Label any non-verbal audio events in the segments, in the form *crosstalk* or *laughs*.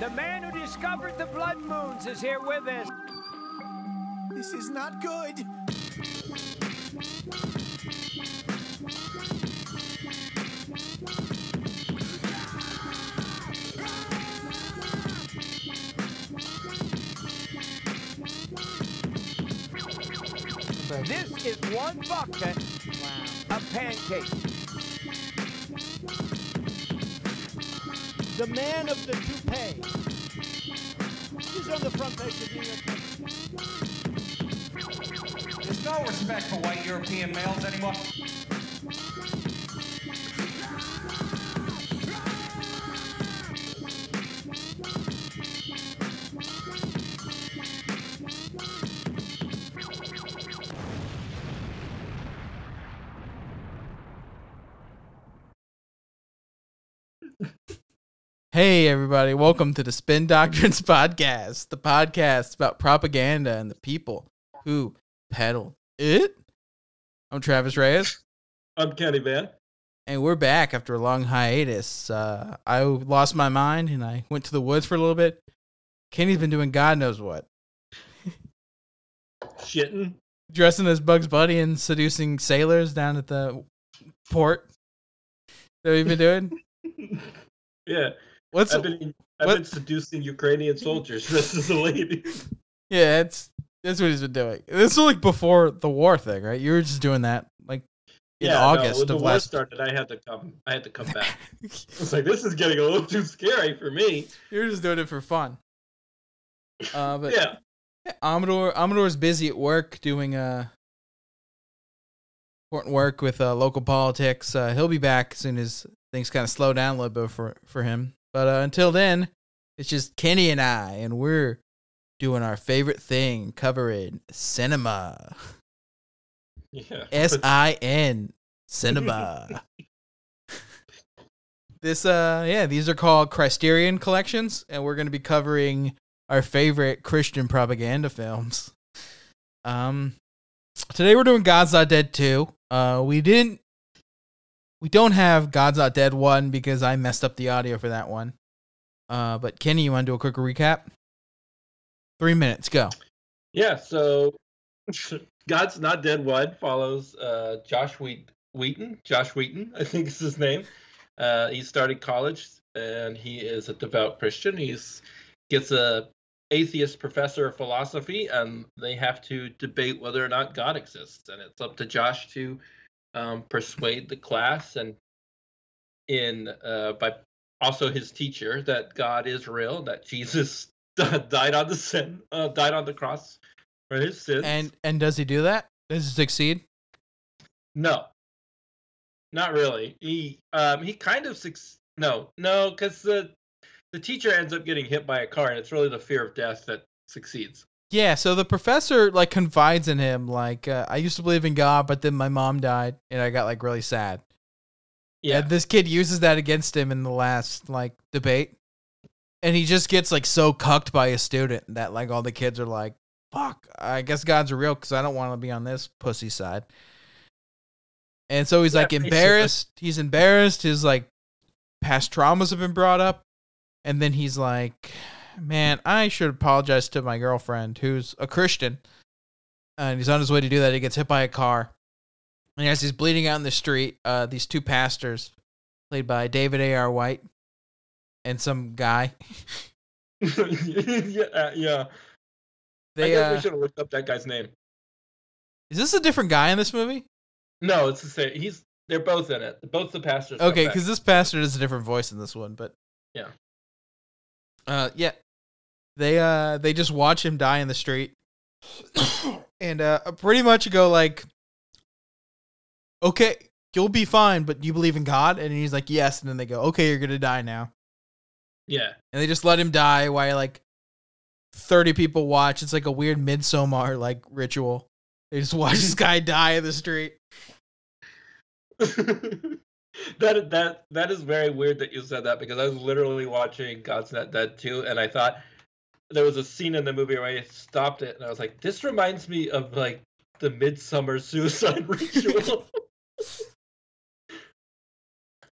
The man who discovered the blood moons is here with us. This is not good. This is one bucket of pancakes. The man of the toupee. He's on the front page of New York Times. There's no respect for white European males anymore. Hey, everybody, welcome to the Spin Doctrines *laughs* Podcast, the podcast about propaganda and the people who peddle it. I'm Travis Reyes, I'm Kenny Van. and we're back after a long hiatus. Uh, I lost my mind and I went to the woods for a little bit. Kenny's been doing God knows what, Shitting. dressing as Bugs Bunny and seducing sailors down at the port. That we've been doing. *laughs* Yeah. What's I've been I've what- been seducing Ukrainian soldiers. *laughs* This is a lady. yeah? It's that's what he's been doing. This is like before the war thing, right? You were just doing that like in yeah, August no, when the of war last. started, I had to come. I had to come back. *laughs* It's like this is getting a little too scary for me. You're just doing it for fun. Uh, *laughs* but Yeah. Amador Amador's busy at work doing uh important work with uh, local politics. Uh, he'll be back as soon as things kind of slow down a little bit for for him. But uh, until then, it's just Kenny and I, and we're doing our favorite thing, covering cinema. Yeah. S I N cinema. this uh yeah, these are called Christerian collections, and we're gonna be covering our favorite Christian propaganda films. Um today we're doing God's Not Dead 2. Uh we didn't we don't have God's Not Dead 1 because I messed up the audio for that one. Uh but Kenny, you wanna do a quick recap? Three minutes, go. Yeah. So, *laughs* God's Not Dead One follows uh, Josh Wheat- Wheaton. Josh Wheaton, I think is his name. Uh, he started college and he is a devout Christian. He's gets a atheist professor of philosophy, and they have to debate whether or not God exists. And it's up to Josh to um, persuade the class and in uh, by also his teacher that God is real, that Jesus *laughs* died on the sin, uh, died on the cross for his sins. And and does he do that? Does he succeed? no, not really. He um he kind of suc- no no because the the teacher ends up getting hit by a car, and it's really the fear of death that succeeds. Yeah, so the professor like confides in him like uh, I used to believe in God, but then my mom died and I got like really sad. Yeah, And this kid uses that against him in the last like debate. And he just gets like so cucked by a student that like all the kids are like, "Fuck, I guess God's real cuz I don't want to be on this pussy side." And so he's Yeah, like basically. embarrassed. He's embarrassed. His like past traumas have been brought up. And then he's like, man, I should apologize to my girlfriend who's a Christian. And he's on his way to do that. He gets hit by a car. And as he's bleeding out in the street, uh, these two pastors, played by David A.R. White and some guy, *laughs* *laughs* yeah, uh, yeah. they I guess uh, we should have looked up that guy's name. is this a different guy in this movie? No, it's the same. He's they're both in it. Both the pastors. Okay, because this pastor does a different voice in this one, but Yeah. uh, yeah, they uh they just watch him die in the street, and uh pretty much go like, okay, you'll be fine, but you believe in God, and he's like, yes, and then they go, okay, you're gonna die now, yeah, and they just let him die while like thirty people watch. It's like a weird midsummer like ritual. They just watch this guy *laughs* die in the street. *laughs* that that that is very weird that you said that because I was literally watching God's Not Dead too, and I thought there was a scene in the movie where I stopped it, and I was like, "This reminds me of like the midsummer suicide ritual." *laughs*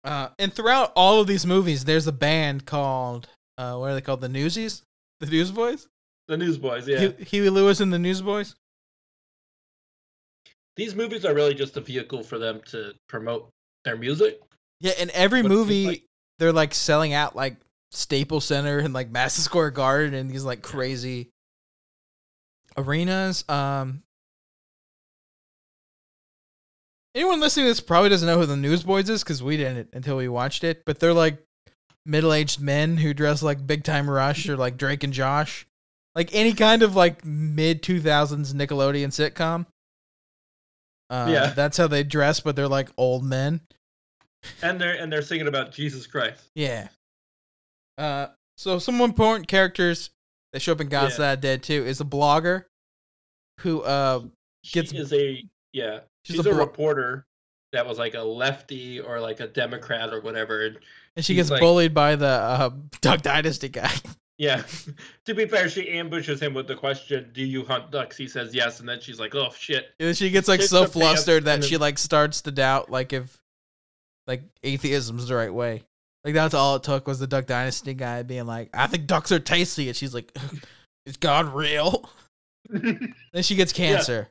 Uh, and throughout all of these movies, there's a band called uh, what are they called? The Newsies, the Newsboys. The Newsboys, yeah. Hue- Huey Lewis and the Newsboys. These movies are really just a vehicle for them to promote their music. Yeah, in every What's movie, like? they're like selling out like Staples Center and like Madison Square Garden and these like crazy arenas. Um, anyone listening to this probably doesn't know who the Newsboys is because we didn't until we watched it. But they're like middle-aged men who dress like Big Time Rush or like Drake and Josh, like any kind of like mid two thousands Nickelodeon sitcom. Uh, Yeah. that's how they dress, but they're like old men. And they're and they're singing about Jesus Christ. Yeah. Uh, so some important characters that show up in God's Yeah. Dead too is a blogger who uh She Gets- is a yeah. She's She's, a a, blo- reporter that was like a lefty or like a Democrat or whatever. And and she gets like- bullied by the uh, *laughs* Duck Dynasty guy. yeah, *laughs* to be fair, she ambushes him with the question, "Do you hunt ducks?" He says yes, and then she's like, "Oh shit." and she gets like Shits so flustered that and she like starts to doubt like if like atheism's the right way. Like that's all it took was the Duck Dynasty guy being like, "I think ducks are tasty," and she's like, *laughs* "Is God real?" *laughs* Then she gets cancer.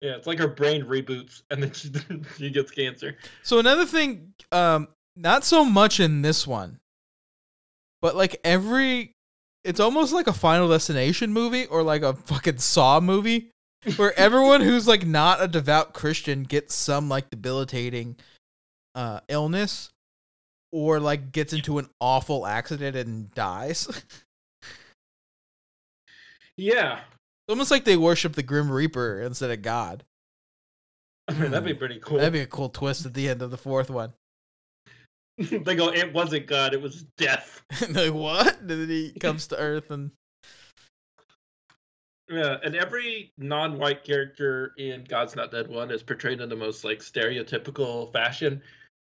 Yeah, it's like her brain reboots, and then she *laughs* she gets cancer. So another thing, um, not so much in this one, but like every, it's almost like a Final Destination movie or like a fucking Saw movie, where everyone who's like not a devout Christian gets some like debilitating, uh, illness, or like gets into an awful accident and dies. *laughs* Yeah, It's almost like they worship the Grim Reaper instead of God. I mean that'd be pretty cool. That'd be a cool twist at the end of the fourth one. *laughs* they go, "It wasn't God, it was death." *laughs* and they're like, what? And then he comes to Earth and Yeah, and every non-white character in God's Not Dead one is portrayed in the most like stereotypical fashion.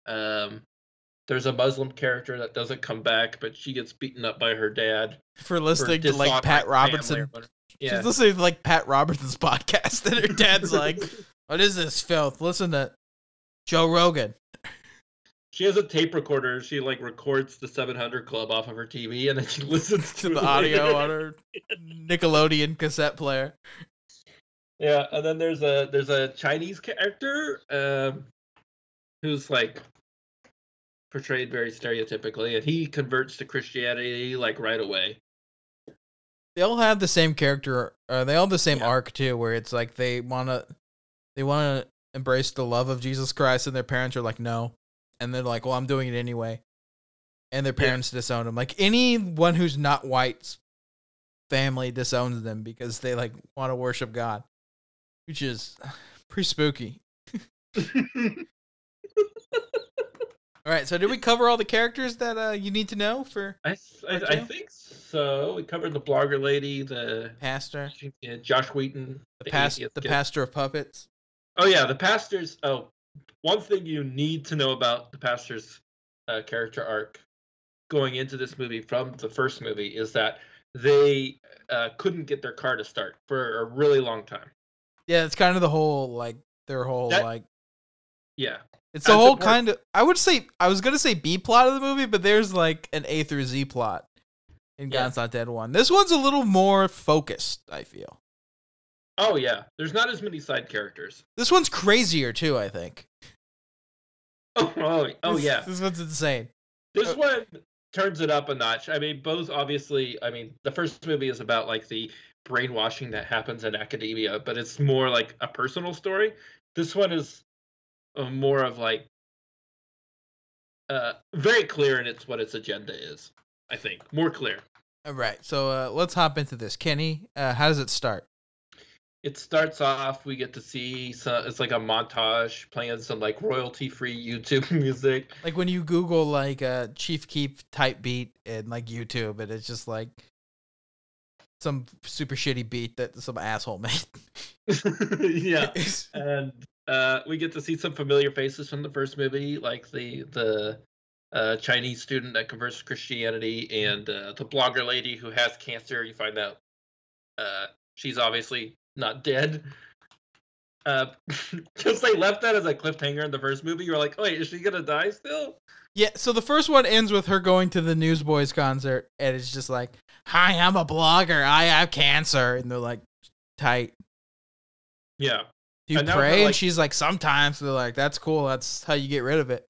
Um, there's a Muslim character that doesn't come back, but she gets beaten up by her dad. for for listening to like Pat Robertson. Yeah, She's listening to like Pat Robertson's *laughs* podcast, and her dad's like, "What is this filth? Listen to Joe Rogan." she has a tape recorder. She like records the 700 Club off of her TV, and then she *laughs* listens To to the audio *laughs* on her Nickelodeon cassette player. Yeah, and then there's a there's a Chinese character um, who's like portrayed very stereotypically, and he converts to Christianity like right away. They all have the same character. Uh, they all have the same Yeah. arc too, where it's like they wanna, they wanna embrace the love of Jesus Christ, and their parents are like, "No," and they're like, "Well, I'm doing it anyway," and their Yeah. parents disown them. Like anyone who's not white's family disowns them because they like want to worship God, which is *sighs* pretty spooky. *laughs* *laughs* All right, so did we cover all the characters that uh, you need to know for I, I, I think so. We covered the blogger lady, the pastor, yeah, Josh Wheaton, the past, the kid. pastor of puppets? Oh yeah, the pastors. Oh, one thing you need to know about the pastor's uh, character arc going into this movie from the first movie is that they uh, couldn't get their car to start for a really long time. Yeah, it's kind of the whole like their whole That- like Yeah, it's the whole important. kind of I would say I was gonna say B plot of the movie, but there's like an A through Z plot in Yeah. God's Not Dead one. This one's a little more focused. I feel Oh yeah, there's not as many side characters. this one's crazier too. I think. *laughs* Oh, oh, oh This- yeah. this one's insane. This Uh, one turns it up a notch. I mean, both obviously. I mean, the first movie is about like the brainwashing that happens in academia, but it's more like a personal story. This one is more of like uh, very clear in its what its agenda is. I think more clear. All right, so uh, let's hop into this. Kenny, uh, how does it start? It starts off. We get to see some. It's like a montage playing some like royalty-free YouTube *laughs* music. Like when you Google like uh, Chief Keef type beat in like YouTube, and it's just like some super shitty beat that some asshole made. *laughs* yeah. *laughs* and uh, we get to see some familiar faces from the first movie, like the the uh, Chinese student that converts to Christianity, and uh, the blogger lady who has cancer. You find out uh, she's obviously not dead. uh, *laughs* just they left that as a cliffhanger in the first movie. You were like, oh, wait, is she gonna die still? Yeah, so the first one ends with her going to the Newsboys concert, and it's just like, "Hi, I'm a blogger. I have cancer," and they're like, "Tight." Yeah. Do you And pray? and she's like, "Sometimes." They're like, "That's cool. That's how you get rid of it."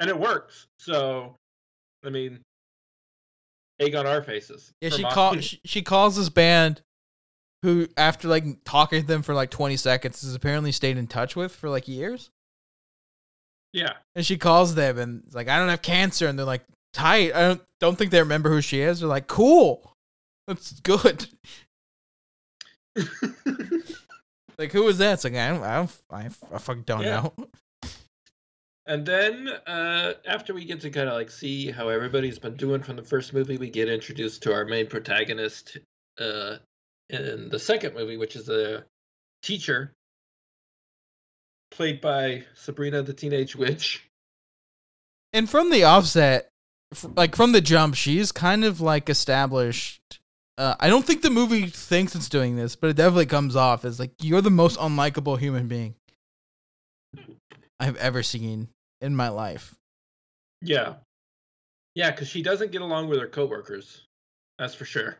and it works. So, I mean, egg on our faces. Yeah, she mocking- call *laughs* she, she calls this band, who after like talking to them for like 20 seconds, has apparently stayed in touch with for like years. Yeah, And she calls them and is like, "I don't have cancer," and they're like, "Tight." I don't don't think they remember who she is. They're like, "Cool, that's good." *laughs* Like, who is that? It's like I don't, I don't, I, I fucking don't Yeah. know. *laughs* and then uh, after we get to kind of like see how everybody's been doing from the first movie, we get introduced to our main protagonist uh, in the second movie, which is a teacher played by Sabrina the Teenage Witch. And from the offset, like from the jump, she's kind of like established. Uh, I don't think the movie thinks it's doing this, but it definitely comes off as like you're the most unlikable human being I've ever seen in my life. Yeah, yeah, because she doesn't get along with her coworkers. That's for sure.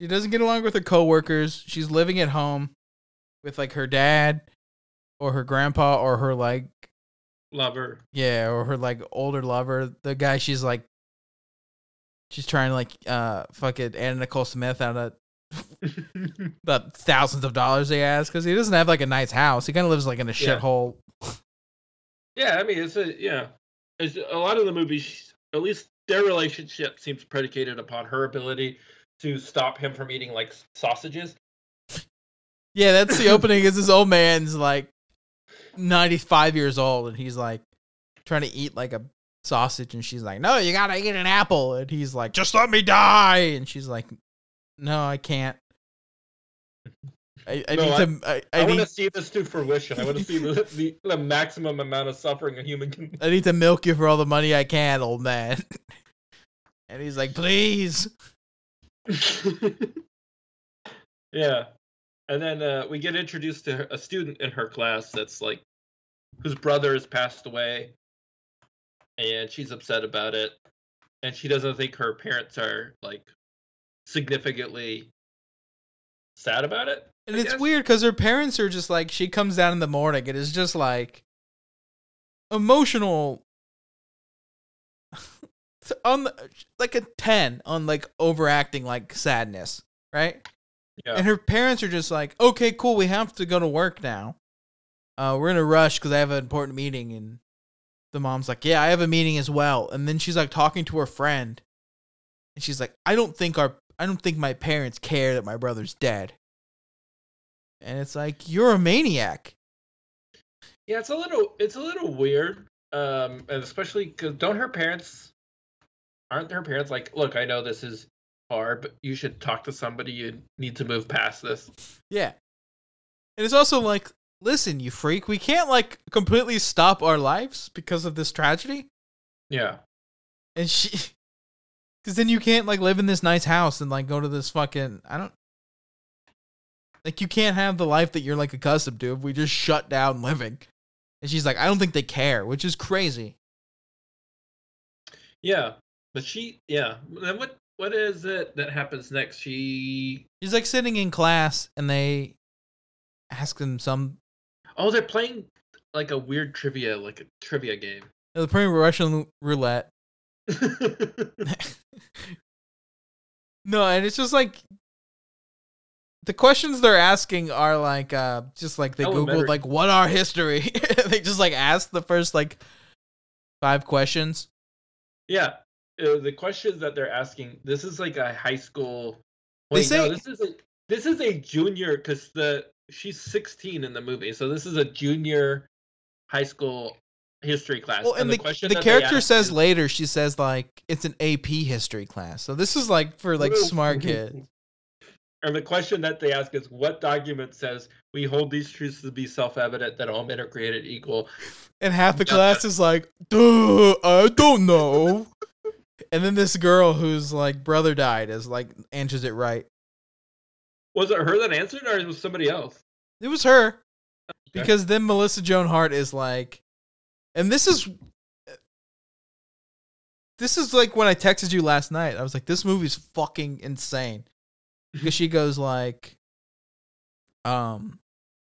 She doesn't get along with her coworkers. She's living at home with like her dad or her grandpa or her like Lover. yeah, or her like older lover, the guy she's like she's trying to like uh fucking Anna Nicole Smith out of *laughs* the thousands of dollars he has because he doesn't have like a nice house. He kind of lives like in a Yeah. shithole. Yeah, I mean, it's a yeah. It's a lot of the movies, at least their relationship seems predicated upon her ability to stop him from eating like sausages. Yeah, that's the *laughs* opening. Is this old man's like ninety five years old and he's like trying to eat like a sausage and she's like, "No, you gotta eat an apple," and he's like, "Just let me die," and she's like, "No, I can't." I, I No, need I- to. I, want to see this to fruition. I want to see the, *laughs* the the maximum amount of suffering a human can. I need to milk you for all the money I can, old man. *laughs* And he's like, please. *laughs* yeah, and then uh, we get introduced to her, a student in her class that's like whose brother has passed away, and she's upset about it, and she doesn't think her parents are like significantly sad about it. And I it's guess. weird because her parents are just like, she comes down in the morning and is just like emotional. *laughs* on the, like a 10 on like overacting like sadness, right? Yeah. And her parents are just like, okay, cool, we have to go to work now. Uh, we're in a rush because I have an important meeting. And the mom's like, yeah, I have a meeting as well. And then she's like talking to her friend, and she's like, I don't think our, I don't think my parents care that my brother's dead. And it's like, you're a maniac. Yeah, it's a little it's a little weird. Um and especially cuz don't her parents aren't her parents like, "Look, I know this is hard, but you should talk to somebody. You need to move past this." Yeah. And it's also like, listen, you freak, we can't like completely stop our lives because of this tragedy. Yeah. And she, *laughs* because then you can't like live in this nice house and like go to this fucking, I don't, like you can't have the life that you're like accustomed to if we just shut down living. And she's like, I don't think they care, which is crazy. Yeah. But she yeah. Then what what is it that happens next? She She's like sitting in class and they ask them some, Oh, they're playing like a weird trivia, like a trivia game. they're playing Russian roulette. *laughs* no, and it's just like the questions they're asking are like uh just like they googled like what are history. *laughs* they just like ask the first like five questions. yeah. Uh, the questions that they're asking, this is like a high school They Wait, say- no, this is a this is a junior because the she's 16 in the movie, so this is a junior high school history class. Well, and the, question the character says is- later she says like it's an AP history class. So this is like for like smart *laughs* kids. And the question that they ask is, what document says we hold these truths to be self-evident that all men are created equal? And half the class is like, duh, I don't know. *laughs* and then this girl whose like brother died is like answers it right. Was it her that answered, or was somebody else? It was her. because then Melissa Joan Hart is like, and this is. This is like when I texted you last night. I was like, "This movie's fucking insane," *laughs* because she goes like, "Um,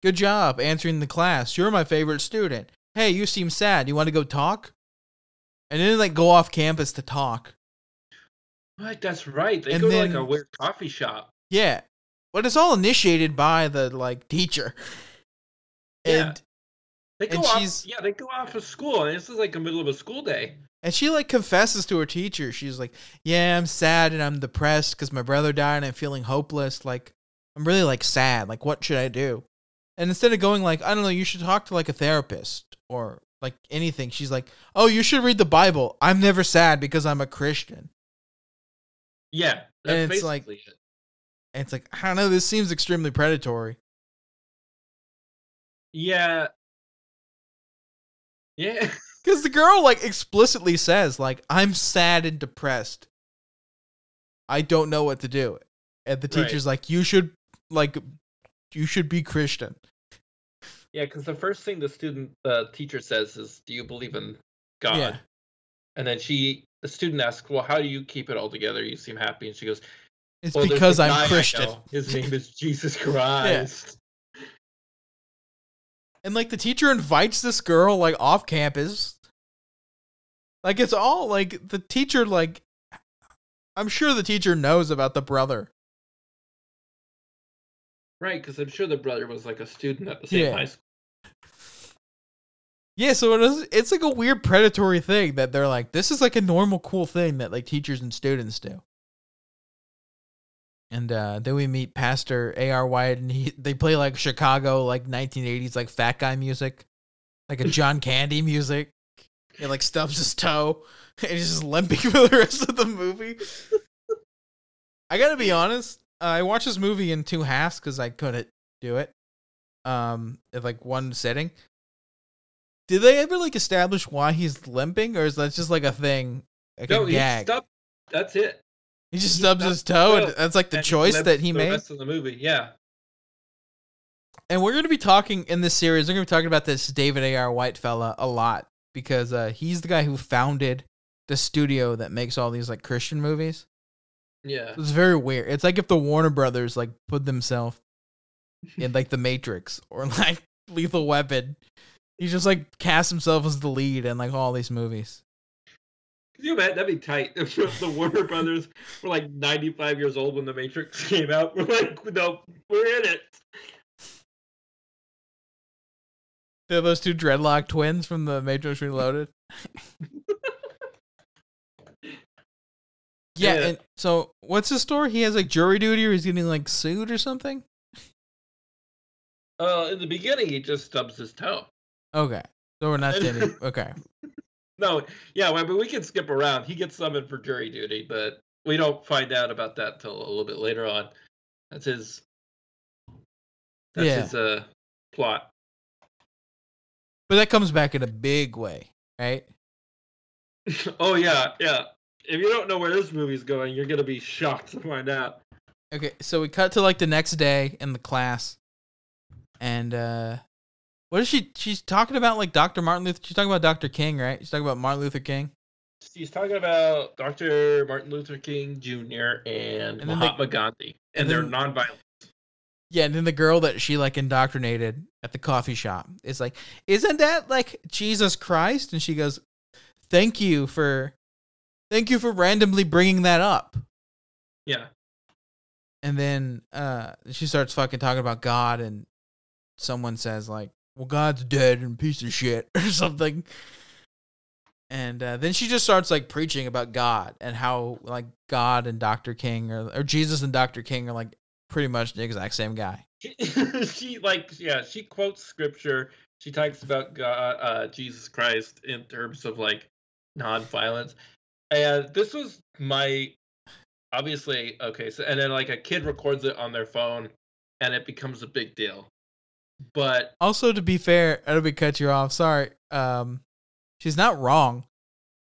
good job answering the class. You're my favorite student. Hey, you seem sad. You want to go talk?" And then like go off campus to talk. What? That's right. They And go to like a weird coffee shop. Yeah. But it's all initiated by the like teacher. Yeah. And They go And off. Yeah, they go off of school, and this is like the middle of a school day. and she like confesses to her teacher. She's like, "Yeah, I'm sad and I'm depressed cuz my brother died and I'm feeling hopeless. Like I'm really like sad. Like what should I do?" And instead of going like, "I don't know, you should talk to like a therapist or like anything." She's like, "Oh, you should read the Bible. I'm never sad because I'm a Christian." Yeah, that's And it's like- it. And it's like, I don't know, this seems extremely predatory. Yeah. Yeah. *laughs* Because the girl like explicitly says, like, I'm sad and depressed. I don't know what to do. And the Right. teacher's like, you should like you should be Christian. Yeah, because the first thing the student the teacher says is, "Do you believe in God?" Yeah. And then she, the student asks, "Well, how do you keep it all together? You seem happy." And she goes, It's "Well, because I'm Christian. His name is *laughs* Jesus Christ." And like the teacher invites this girl like off campus. Like it's all like the teacher like I'm sure the teacher knows about the brother. Right, because I'm sure the brother was like a student at the same Yeah. high school. Yeah, so it is, it's like a weird predatory thing that they're like, this is like a normal cool thing that like teachers and students do. And uh, then we meet Pastor A.R. White, and he they play like Chicago like 1980s like fat guy music, like a John *laughs* Candy music. He like stubs his toe, *laughs* and he's just limping *laughs* for the rest of the movie. I gotta be honest, uh, I watched this movie in two halves because I couldn't do it, um, in like one sitting. Did they ever like establish why he's limping, or is that just like a thing, like No, a he gag? stubbed. That's it. He just he stubs his his toe, and that's like the choice that he the made. rest of the movie. Yeah. And we're going to be talking in this series. We're going to be talking about this David A. R. White fella a lot because uh, he's the guy who founded the studio that makes all these like Christian movies. Yeah. It's very weird. It's like if the Warner Brothers like put themselves in like The Matrix or like Lethal Weapon. He just like cast himself as the lead in like all these movies. Can you imagine? That'd be tight if *laughs* the Warner Brothers were like 95 years old when The Matrix *laughs* came out. We're like, no, we're in it. They're those two dreadlock twins from the Matrix Reloaded. *laughs* yeah, Yeah. and so what's his story? He has like jury duty or he's getting like sued or something? Uh, in the beginning, he just stubs his toe. Okay. So we're not getting okay. No, yeah, but we can skip around. He gets summoned for jury duty, but we don't find out about that till a little bit later on. That's his. That's Yeah. his uh plot. But that comes back in a big way, right? *laughs* oh yeah, yeah. If you don't know where this movie's going, you're gonna be shocked to find out. Okay, so we cut to like the next day in the class, and uh what is she? She's talking about like Dr. Martin Luther. She's talking about Dr. King, right? She's talking about Martin Luther King. He's talking about Dr. Martin Luther King Jr. and, And then they- Mahatma Gandhi and and, their then- nonviolent. Yeah, and then the girl that she like indoctrinated at the coffee shop is like, "Isn't that like Jesus Christ?" And she goes, "Thank you for, thank you for randomly bringing that up." Yeah. And then uh, she starts fucking talking about God, and someone says like, "Well, God's dead and piece of shit" *laughs* or something. And uh, then she just starts like preaching about God and how like God and Dr. King or or Jesus and Dr. King are like pretty much the exact same guy. She, *laughs* like yeah, she quotes scripture. She talks about God, uh, Jesus Christ in terms of like nonviolence. And this was my obviously okay, so and then like a kid records it on their phone and it becomes a big deal. But Also, to be fair, I don't be cut you off. Sorry. Um, she's not wrong.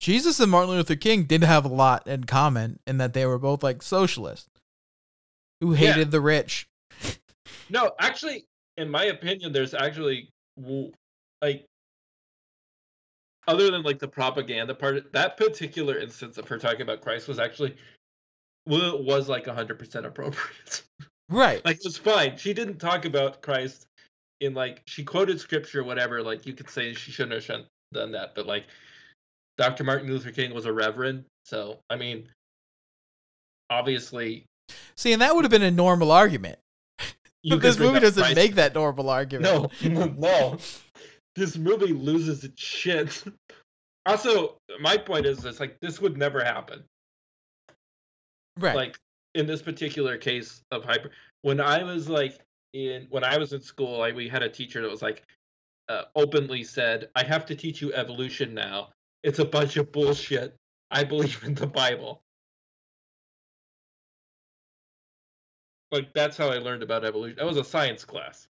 Jesus and Martin Luther King did have a lot in common in that they were both like socialists who Yeah. hated the rich. no, actually in my opinion, there's actually like other than like the propaganda part, that particular instance of her talking about Christ was actually wa- was like hundred percent appropriate. *laughs* Right. like it was fine. She didn't talk about Christ in like she quoted scripture, whatever. Like you could say she shouldn't have done that, but like Dr. Martin Luther King was a reverend, so I mean, obviously, See, and that would have been a normal argument. But *laughs* this movie doesn't Christ- make that normal argument. *laughs* No, no. This movie loses its shit. *laughs* Also, my point is this like this would never happen. Right. Like in this particular case of hyper when I was like in when I was in school, like we had a teacher that was like uh, openly said, "I have to teach you evolution now. It's a bunch of bullshit. I believe in the Bible." Like that's how I learned about evolution. That was a science class.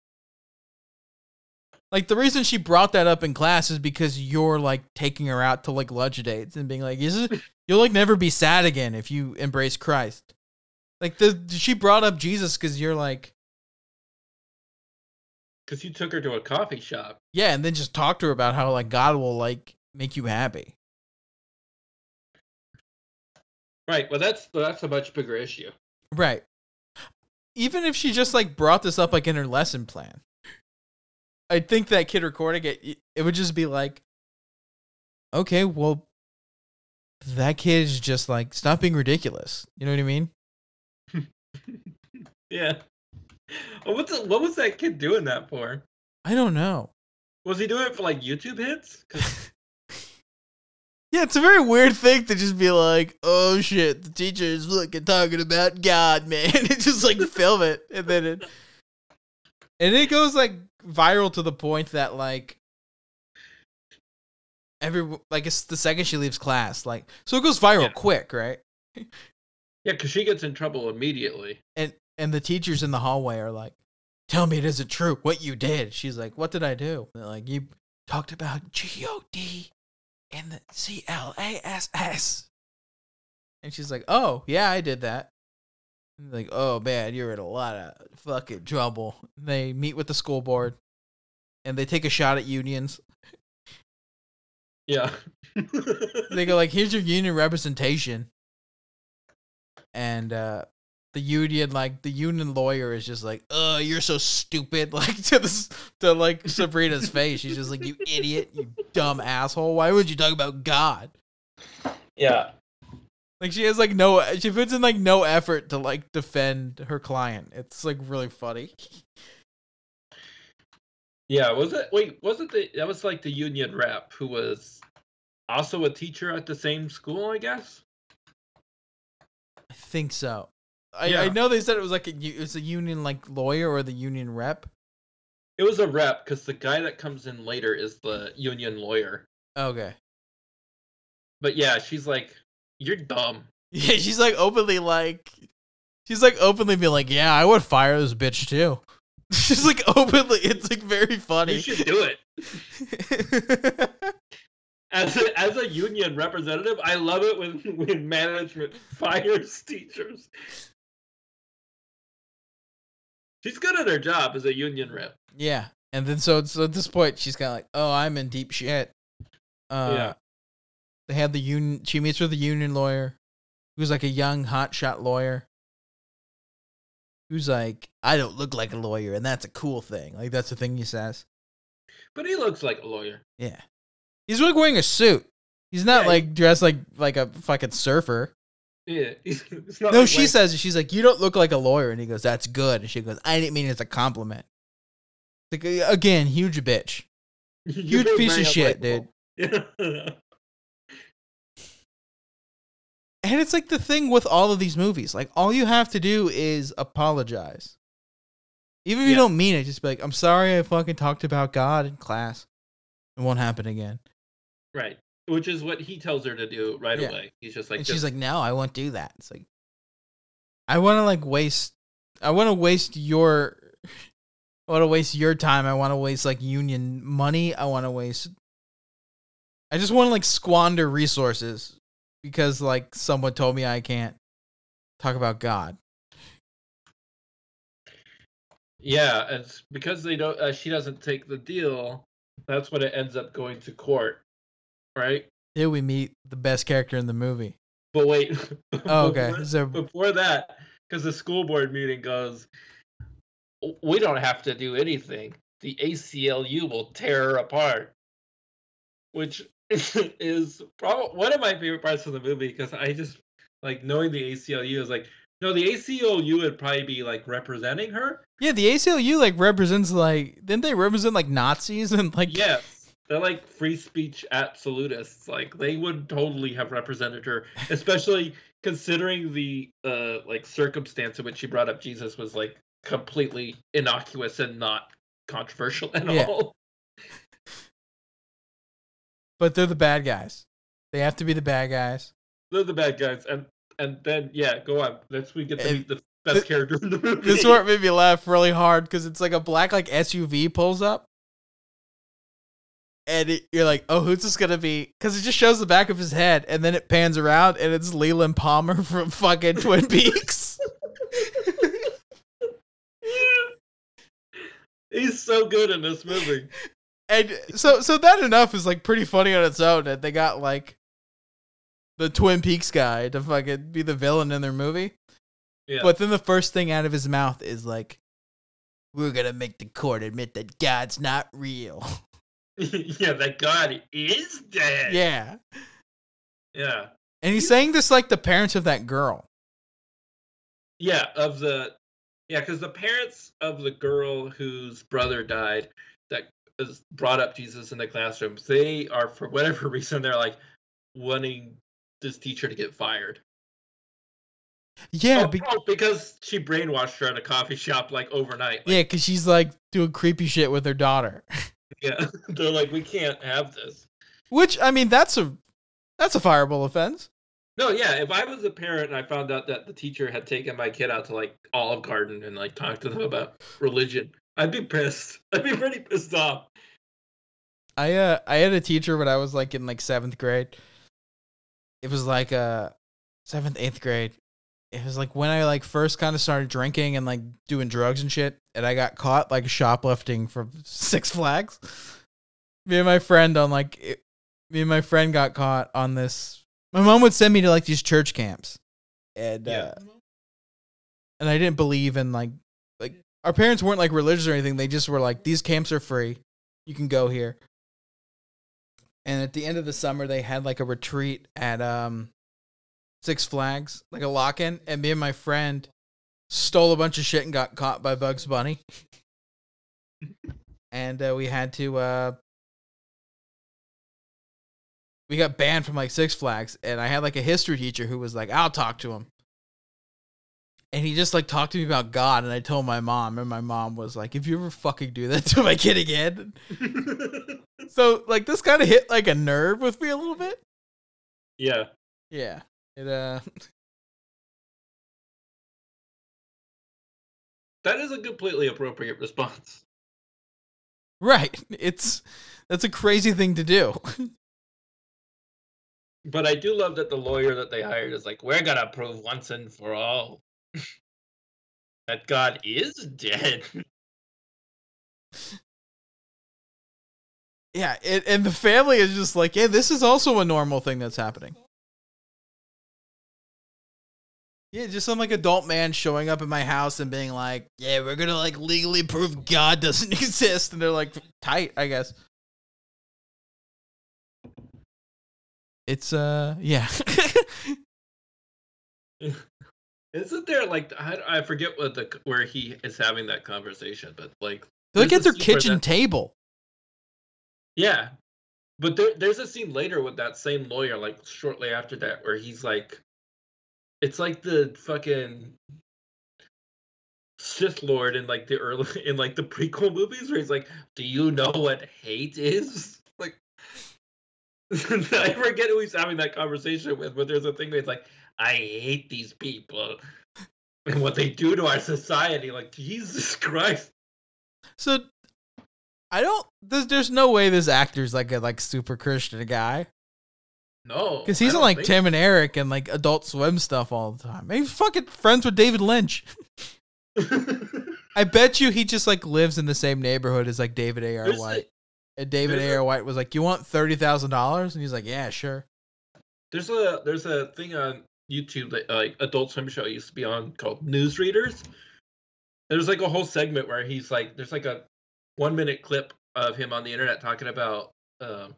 Like the reason she brought that up in class is because you're like taking her out to like lunch dates and being like, "Is it? *laughs* You'll like never be sad again if you embrace Christ." Like the she brought up Jesus because you're like, Because you took her to a coffee shop. yeah, and then just talk to her about how like God will like make you happy. Right. Well, that's that's a much bigger issue. Right. Even if she just like brought this up like in her lesson plan, I think that kid recording it, it would just be like, okay, well, that kid is just like stop being ridiculous. You know what I mean? *laughs* Yeah. *laughs* What's the, what was that kid doing that for? I don't know. Was he doing it for like YouTube hits? *laughs* Yeah, it's a very weird thing to just be like, oh shit, the teacher is looking talking about God, man. *laughs* and just like film it. And then it And it goes like viral to the point that like every like it's the second she leaves class, like so it goes viral Yeah. quick, right? yeah, because she gets in trouble immediately. And and the teachers in the hallway are like, Tell me it isn't true what you did. She's like, What did I do? They're like, You talked about G O D and the C L A S S. And she's like, Oh, yeah, I did that. And like, oh man, you're in a lot of fucking trouble. They meet with the school board and they take a shot at unions. Yeah. They go like, here's your union representation. And uh the union like the union lawyer is just like, oh you're so stupid." *laughs* Like to this to like Sabrina's face. She's just like, "You idiot, you dumb asshole. Why would you talk about God?" yeah. Like she has like no she puts in like no effort to like defend her client. It's like really funny. Yeah. Was it? Wait. Was it the? That was like the union rep who was also a teacher at the same school. I guess. I think so. I, Yeah. I know they said it was like a it was a union like lawyer or the union rep. It was a rep because the guy that comes in later is the union lawyer. Okay. But yeah, she's like, "You're dumb." *laughs* Yeah, she's like openly like she's like openly being like, "Yeah, I would fire this bitch too." *laughs* She's like openly it's like very funny. You should do it. *laughs* As a, as a union representative, I love it when when management fires teachers. She's good at her job as a union rep. yeah. And then so so at this point she's kind of like, "Oh, I'm in deep shit." Uh Yeah. They had the union she meets with the union lawyer who's like a young hotshot lawyer. Who's like, "I don't look like a lawyer and that's a cool thing." Like that's the thing he says. But he looks like a lawyer. Yeah. He's like wearing a suit. He's not Yeah, like dressed like like a fucking surfer. Yeah. *laughs* No, like she says she's like, "You don't look like a lawyer," and he goes, "That's good." And she goes, "I didn't mean it as a compliment." Like uh, again, huge bitch, *laughs* huge piece of shit, dude. Yeah. *laughs* And it's like the thing with all of these movies, like all you have to do is apologize, even if you don't mean it. Just be like, "I'm sorry, I fucking talked about God in class. It won't happen again." right. Which is what he tells her to do right Yeah. away. He's just like, and just, she's like, "No, I won't do that." It's like, I want to like waste. I want to waste your. *laughs* I want to waste your time. I want to waste like union money. I want to waste. I just want to like squander resources because like someone told me I can't talk about God. Yeah, and it's because they don't. Uh, she doesn't take the deal. That's when it ends up going to court, right? Here we meet the best character in the movie. But wait. *laughs* Oh, okay. before, So before that, because the school board meeting goes, we don't have to do anything. The ACLU will tear her apart, which *laughs* is probably one of my favorite parts of the movie because I just like knowing the ACLU is like, no, the ACLU would probably be like representing her. yeah, the ACLU like represents like didn't they represent like Nazis *laughs* and like Yes. They're like free speech absolutists. Like they would totally have represented her, especially considering the uh like circumstance in which she brought up Jesus was like completely innocuous and not controversial at Yeah. all. but they're the bad guys. They have to be the bad guys. They're the bad guys, and and then yeah, go on. That's we get to meet the best character in the movie. This part made me laugh really hard because it's like a black like SUV pulls up, and it, you're like, "Oh, who's this gonna be?" Because it just shows the back of his head, and then it pans around, and it's Leland Palmer *laughs* from fucking Twin Peaks. *laughs* He's so good in this movie. and so, so that enough is like pretty funny on its own. That they got like the Twin Peaks guy to fucking be the villain in their movie. Yeah. But then the first thing out of his mouth is like, "We're gonna make the court admit that God's not real." *laughs* *laughs* yeah, that God is dead. yeah. Yeah. And he's saying this like the parents of that girl. Yeah, of the yeah, because the parents of the girl whose brother died that is brought up Jesus in the classroom, they are for whatever *laughs* reason they're like wanting this teacher to get fired. Yeah, Oh, be- oh, because she brainwashed her at a coffee shop like overnight. Like, yeah, because she's like doing creepy shit with her daughter. *laughs* yeah. *laughs* they're like, we can't have this. Which I mean, that's a that's a fireable offense. No, yeah. If I was a parent and I found out that the teacher had taken my kid out to like Olive Garden and like talked to them about religion, I'd be pissed. *laughs* I'd be pretty pissed off. I uh I had a teacher when I was like in like seventh grade. It was like uh seventh eighth grade. It was like when I like first kind of started drinking and like doing drugs and shit, and I got caught like shoplifting from *laughs* Six Flags. Me and my friend on like it, me and my friend got caught on this. My mom would send me to like these church camps, and Yeah. uh, and I didn't believe in like like our parents weren't like religious or anything. They just were like these camps are free, you can go here. And at the end of the summer, they had like a retreat at um Six Flags, like a lock in, and me and my friend stole a bunch of shit and got caught by Bugs Bunny. *laughs* and uh, we had to uh we got banned from like Six Flags, and I had like a history teacher who was like, "I'll talk to him," and he just like talked to me about God, and I told my mom, and my mom was like, "If you ever fucking do that *laughs* to my kid again," *laughs* so like this kind of hit like a nerve with me a little bit. yeah. Yeah, it uh, *laughs* That is a completely appropriate response. right. It's that's a crazy thing to do. *laughs* But I do love that the lawyer that they hired is like, we're gonna prove once and for all *laughs* that God is dead. yeah, it, and the family is just like, yeah, this is also a normal thing that's happening. Yeah, just some like adult man showing up at my house and being like, "Yeah, we're gonna like legally prove God doesn't *laughs* exist," and they're like, "Tight, I guess." It's uh, yeah, *laughs* Isn't there like I, I forget what the where he is having that conversation, but like they're like at their kitchen that- table. Yeah, but there, there's a scene later with that same lawyer, like shortly after that, where he's like, it's like the fucking Sith Lord in like the early *laughs* in like the prequel movies, where he's like, "Do you know what hate is?" *laughs* Like, *laughs* I forget who he's having that conversation with, but there's a thing where it's like, "I hate these people." And what they do to our society, like Jesus Christ! So I don't. There's, there's no way this actor's like a like super Christian guy No, because he's in like Tim and Eric and like Adult Swim stuff all the time. He's fucking friends with David Lynch. *laughs* *laughs* I bet you he just like lives in the same neighborhood as like David A. R. There's a- White. And David A. R. White was like, "You want thirty thousand dollars?" And he's like, "Yeah, sure." There's a there's a thing on YouTube that like Adult Swim show used to be on called Newsreaders. There's like a whole segment where he's like, there's like a one minute clip of him on the internet talking about um,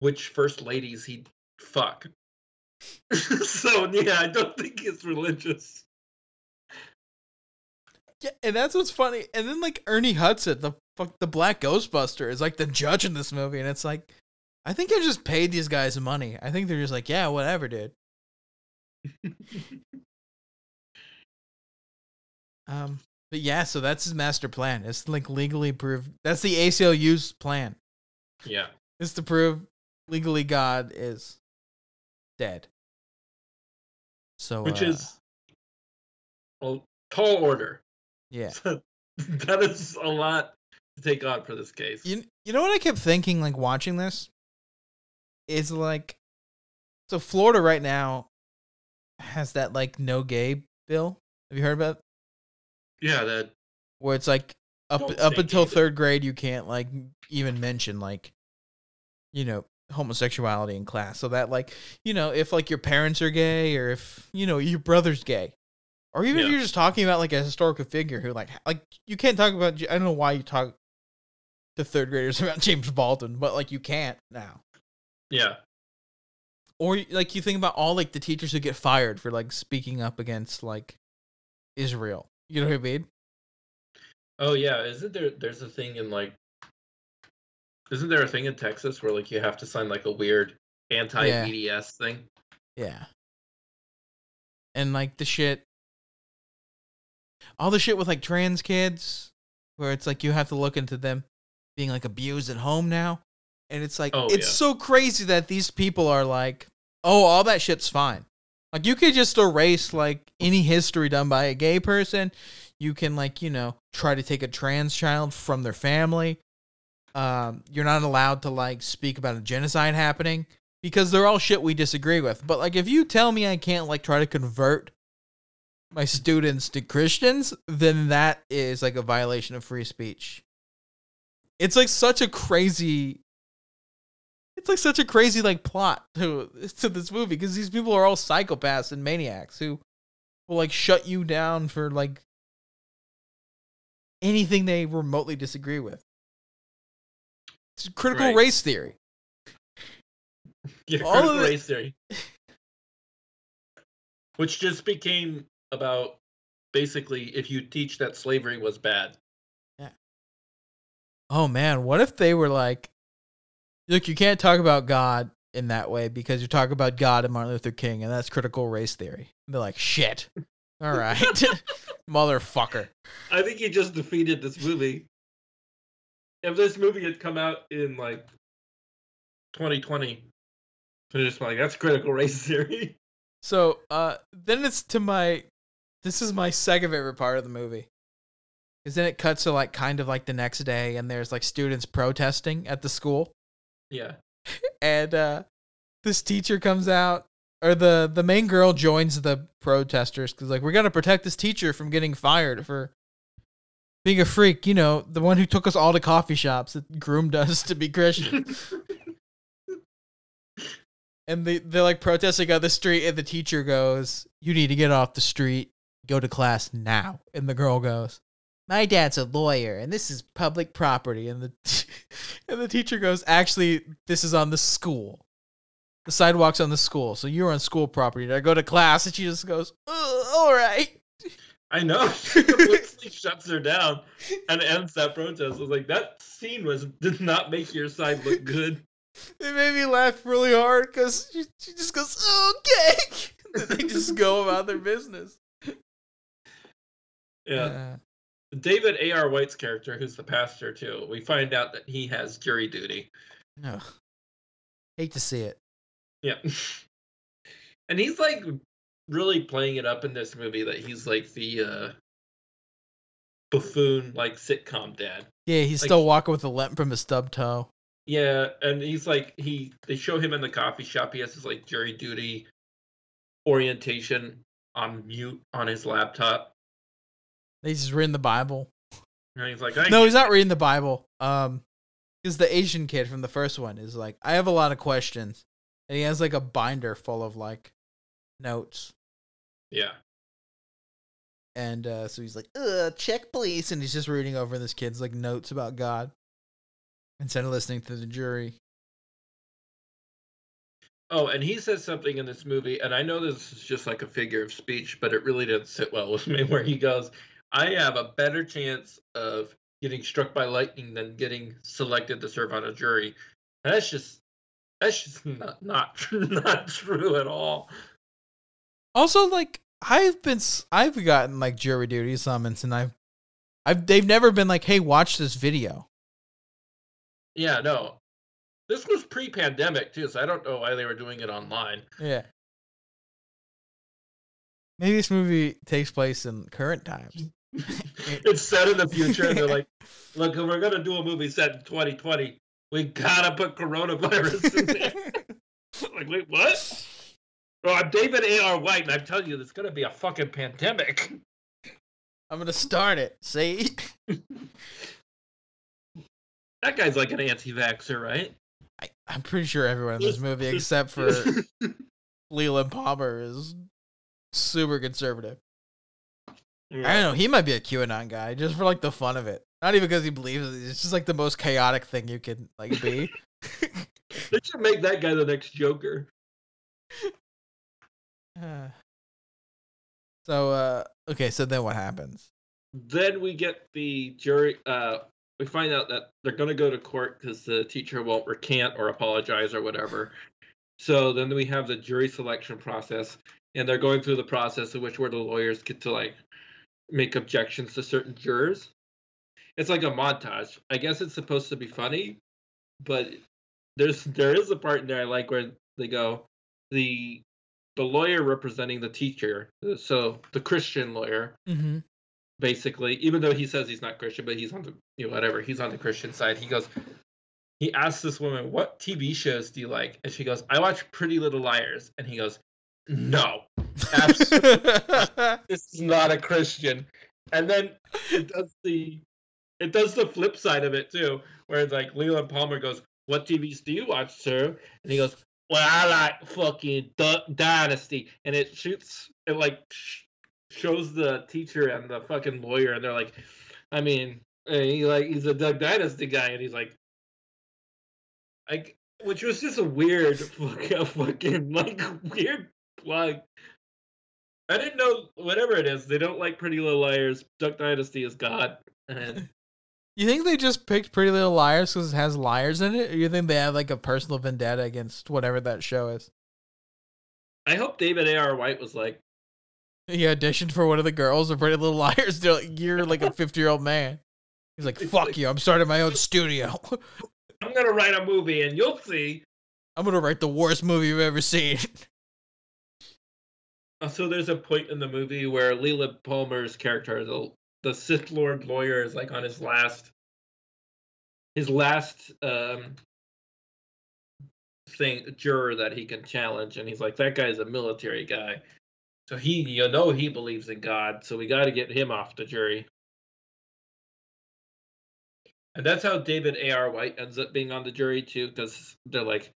which first ladies he'd fuck. *laughs* so yeah, I don't think it's religious. Yeah, and that's what's funny. And then like Ernie Hudson, the fuck, the Black Ghostbuster, is like the judge in this movie, and it's like, I think I just paid these guys money. I think they're just like, yeah, whatever, dude. *laughs* Um, but yeah, so that's his master plan. It's like legally prove. That's the ACLU's plan. Yeah. Is to prove legally God is dead. So, Which uh, is a tall order. yeah. *laughs* that is a lot to take on for this case. You you know what I kept thinking like watching this is like so Florida right now has that like no gay bill. Have you heard about it? yeah, that where it's like up up until gay. third grade you can't like even mention like you know homosexuality in class. So that like you know if like your parents are gay or if you know your brother's gay or even if you're just talking about like a historical figure who like like you can't talk about I don't know why you talk to third graders *laughs* about James Baldwin, but like you can't now. yeah. Or like you think about all like the teachers who get fired for like speaking up against like Israel. You know what I mean? Oh yeah, isn't there there's a thing in like isn't there a thing in Texas where like you have to sign like a weird anti BDS thing? Yeah. And like the shit all the shit with like trans kids where it's like you have to look into them being like abused at home now. And it's like Oh, it's yeah. so crazy that these people are like, "Oh, all that shit's fine." Like you could just erase like any history done by a gay person. You can like, you know, try to take a trans child from their family. Um, you're not allowed to like speak about a genocide happening because they're all shit we disagree with. But like if you tell me I can't like try to convert my students to Christians, then that is like a violation of free speech. It's like such a crazy it's like such a crazy like plot to to this movie because these people are all psychopaths and maniacs who will like shut you down for like anything they remotely disagree with. It's critical Right. race theory. Yeah, All critical of it- race theory. Which just became about basically if you teach that slavery was bad. Yeah. Oh man, what if they were like, look, you can't talk about God in that way because you talk about God and Martin Luther King, and that's critical race theory. And they're like, shit. All right, *laughs* *laughs* motherfucker. I think you just defeated this movie. If this movie had come out in like 2020, they're just like that's critical race *laughs* theory. So, uh, then it's to my. This is my second favorite part of the movie. Because then it cuts to like kind of like the next day, and there's like students protesting at the school. Yeah. *laughs* and uh this teacher comes out or the the main girl joins the protesters because like we're gonna protect this teacher from getting fired for being a freak you know the one who took us all to coffee shops that groomed *laughs* us to be christian. And they, they're like protesting on the street and the teacher goes you need to get off the street. Go to class now. And the girl goes my dad's a lawyer and this is public property. And the *laughs* and the teacher goes actually this is on the school. The sidewalk's on the school so you're on school property. And i go to class. And she just goes "Uh, all right I know. *laughs* *laughs* She completely shuts her down and ends that protest. I was like, that scene was did not make your side look good. *laughs* it made me laugh really hard because she, she just goes okay and they just go about their business Yeah. Uh, David A.R. White's character, who's the pastor too, we find out that he has jury duty. ugh. hate to see it Yeah. And he's like really playing it up in this movie that he's like the uh buffoon like sitcom dad. yeah he's Like- still walking with a limp from his stub toe Yeah, and he's like he they show him in the coffee shop. He has his like jury duty orientation on mute on his laptop. He's just read the bible And he's like, No, he's not reading the Bible. Um, because the Asian kid from the first one is like, I have a lot of questions, and he has like a binder full of like notes, Yeah. and uh, so he's like, "Uh, check please," and he's just reading over this kid's like notes about God instead of listening to the jury. Oh, and he says something in this movie, and I know this is just like a figure of speech, but it really didn't sit well *laughs* with me. Where he goes, "I have a better chance of getting struck by lightning than getting selected to serve on a jury," and that's just that's just not not *laughs* not true at all. Also, like I've been, I've gotten like jury duty summons, and I've, I've, they've never been like, "Hey, watch this video." Yeah, no, this was pre-pandemic too, so I don't know why they were doing it online. Yeah. Maybe this movie takes place in current times. *laughs* *laughs* it's set in the future, and they're *laughs* like, "Look, if we're gonna do a movie set in 2020, we gotta put coronavirus in there." like, wait, what? Bro, I'm David A.R. White, and I'm telling you, there's gonna be a fucking pandemic. I'm gonna start it. See? *laughs* That guy's like an anti-vaxxer, right? I, I'm pretty sure everyone in this *laughs* movie, except for *laughs* Leland Palmer, is super conservative. I don't know. He might be a QAnon guy just for like the fun of it. Not even because he believes it. It's just like the most chaotic thing you can like be. They should make that guy the next Joker. Uh, *sighs* so, uh, okay. So then what happens? Then we get the jury. Uh, we find out that they're gonna go to court because the teacher won't recant or apologize or whatever. So then we have the jury selection process, and they're going through the process of which where the lawyers get to like make objections to certain jurors. It's like a montage. I guess it's supposed to be funny, but there's there is a part in there I like where they go the the lawyer representing the teacher, so the Christian lawyer, Mm-hmm. basically, even though he says he's not Christian, but he's on the you know whatever, he's on the Christian side. He goes, he asks this woman, "What TV shows do you like?" And she goes, "I watch Pretty Little Liars." And he goes, "No, *laughs* this is not a Christian." And then it does the it does the flip side of it too, where it's like Leland Palmer goes, "What TVs do you watch, sir?" And he goes, "Well, I like fucking Duck Dynasty," and it shoots it like sh- shows the teacher and the fucking lawyer, and they're like, "I mean, he like he's a Duck Dynasty guy," and he's like, like, which was just a weird *laughs* fucking, fucking like weird plug. I didn't know whatever it is. They don't like Pretty Little Liars. Duck Dynasty is God. And *laughs* You think they just picked Pretty Little Liars because it has liars in it, or you think they have like a personal vendetta against whatever that show is? I hope David A.R. White was like, *laughs* He auditioned for one of the girls of Pretty Little Liars. They're like, "You're like a *laughs* 50 year old man." He's like, "Fuck you! I'm starting my own studio. *laughs* I'm gonna write a movie and you'll see. I'm gonna write the worst movie you've ever seen." Uh, So there's a point in the movie where Leland Palmer's character, the the Sith Lord lawyer, is like on his last his last um thing juror that he can challenge, and he's like, that guy's a military guy. So he you know he believes in God, so we gotta get him off the jury. And that's how David A.R. White ends up being on the jury too, because they're like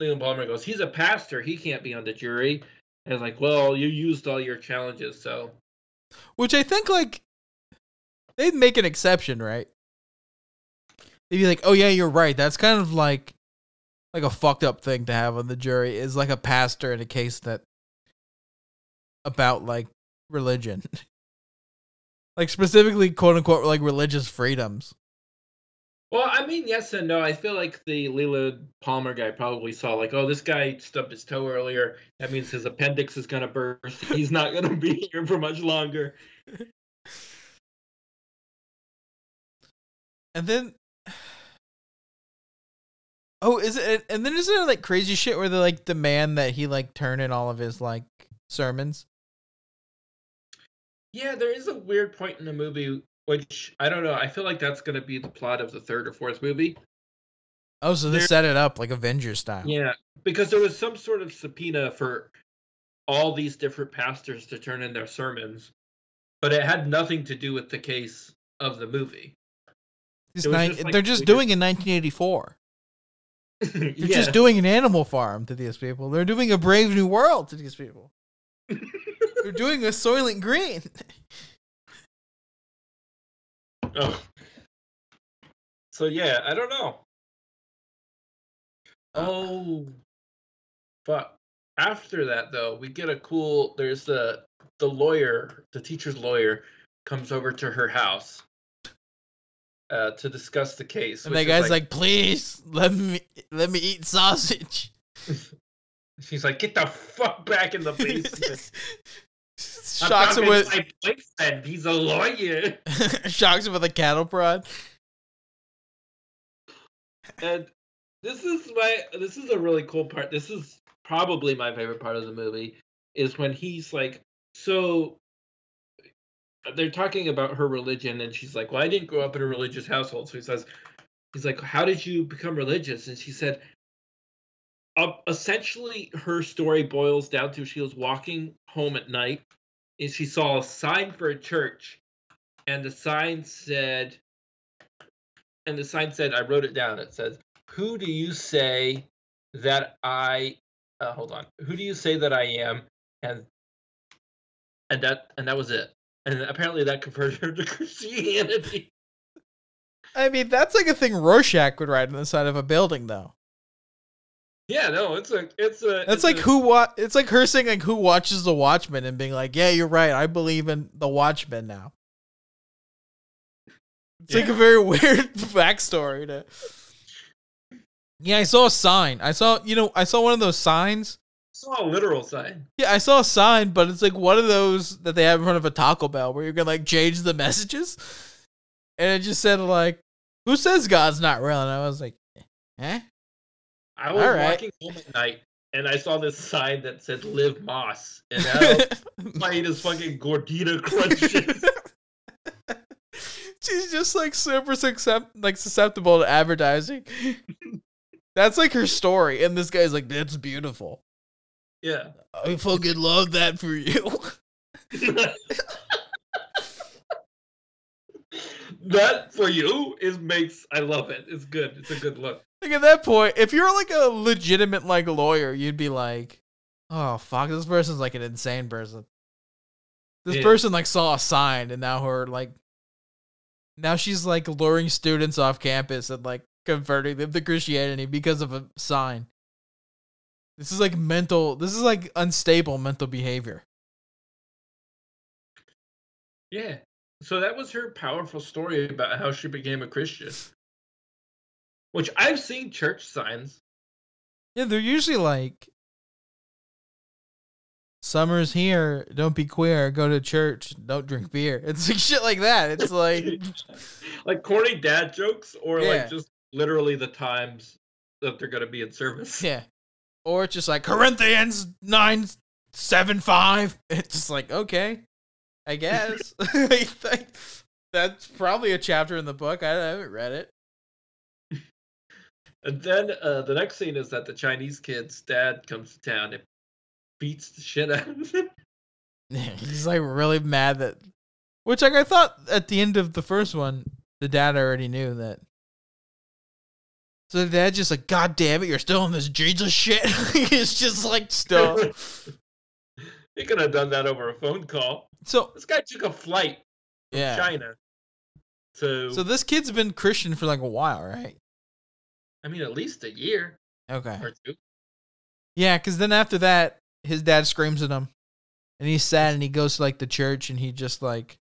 Leland Palmer goes, he's a pastor, he can't be on the jury. And like, well, you used all your challenges, so Which I think like they'd make an exception, right? They'd be like, "Oh yeah, you're right. That's kind of like like a fucked up thing to have on the jury is like a pastor in a case that about like religion." *laughs* like specifically quote unquote like religious freedoms. Well, I mean, yes and no. I feel like the Leland Palmer guy probably saw like, oh, this guy stubbed his toe earlier. That means his appendix is gonna burst. *laughs* He's not gonna be here for much longer. *laughs* And then *sighs* Oh, is it and then isn't there like crazy shit where they like demand that he like turn in all of his like sermons? Yeah, there is a weird point in the movie which I don't know. I feel like that's gonna be the plot of the third or fourth movie. Oh, so they set it up like Avengers style. Yeah, because there was some sort of subpoena for all these different pastors to turn in their sermons. but it had nothing to do with the case of the movie. Nine- just like they're just doing in 1984. *laughs* They're yeah. just doing an Animal Farm to these people. They're doing a Brave New World to these people. *laughs* They're doing a Soylent Green. *laughs* Oh. So yeah, I don't know. Oh, but after that though, we get a cool. There's the the lawyer, the teacher's lawyer, comes over to her house uh, to discuss the case. And that guy's like, "Please let me let me eat sausage." *laughs* she's like, get the fuck back in the *laughs* basement. *laughs* I'm shocks him with to my boyfriend. He's a lawyer. *laughs* shocks him with a cattle prod. and this is my this is a really cool part this is probably my favorite part of the movie is when he's like so they're talking about her religion and she's like well i didn't grow up in a religious household so he says he's like how did you become religious and she said uh, essentially her story boils down to she was walking home at night and she saw a sign for a church and the sign said and the sign said i wrote it down it says who do you say that i uh, hold on who do you say that i am? And and that and that was it. And apparently that converted her to *laughs* christianity. I mean, that's like a thing Rorschach would write on the side of a building, though. Yeah no it's a it's a That's it's like a- who wa- It's like her saying like who watches the Watchmen and being like, "Yeah, you're right. I believe in the Watchmen now." It's like a very *laughs* weird backstory to. Yeah, I saw a sign. I saw, you know, I saw one of those signs. I saw a literal sign Yeah, I saw a sign, but it's like one of those that they have in front of a Taco Bell where you can like change the *laughs* messages. And it just said like, "Who says God's not real?" And I was like, "Eh." I was right. walking home at night and i saw this sign that said Live Más and i *laughs* played his fucking gordita *laughs* crunches She's just like super suscept- like susceptible to advertising. *laughs* That's like her story, and this guy's like, "That's beautiful. yeah I fucking love that for you." that for you is makes I love it. It's good. It's a good look. Like at that point, if you're like a legitimate like lawyer, you'd be like, "Oh fuck, this person's like an insane person." This Yeah. person like saw a sign, and now her like, now she's like luring students off campus and like converting them to Christianity because of a sign. This is like mental. This is like unstable mental behavior. Yeah. So that was her powerful story about how she became a Christian. Which I've seen church signs. Yeah, they're usually like Summer's here, don't be queer, go to church, don't drink beer. *laughs* It's like shit like that. It's like *laughs* like corny dad jokes or Yeah. like just literally the times that they're gonna be in service. *laughs* yeah. Or it's just like Corinthians nine seven five. It's just like, okay. I guess. That's probably a chapter in the book. I haven't read it. And then uh, the next scene is that the Chinese kid's dad comes to town and beats the shit out of him. *laughs* *laughs* He's like really mad that which like I thought at the end of the first one, the dad already knew that. So the dad just like, God damn it, you're still on this Jesus shit. *laughs* He's just like still. he could have done that over a phone call. So This guy took a flight from yeah. China. So, So this kid's been Christian for like a while, right? I mean, at least a year Okay. or two. Yeah, because then after that, his dad screams at him, and he's sad, and he goes to like the church, and he just like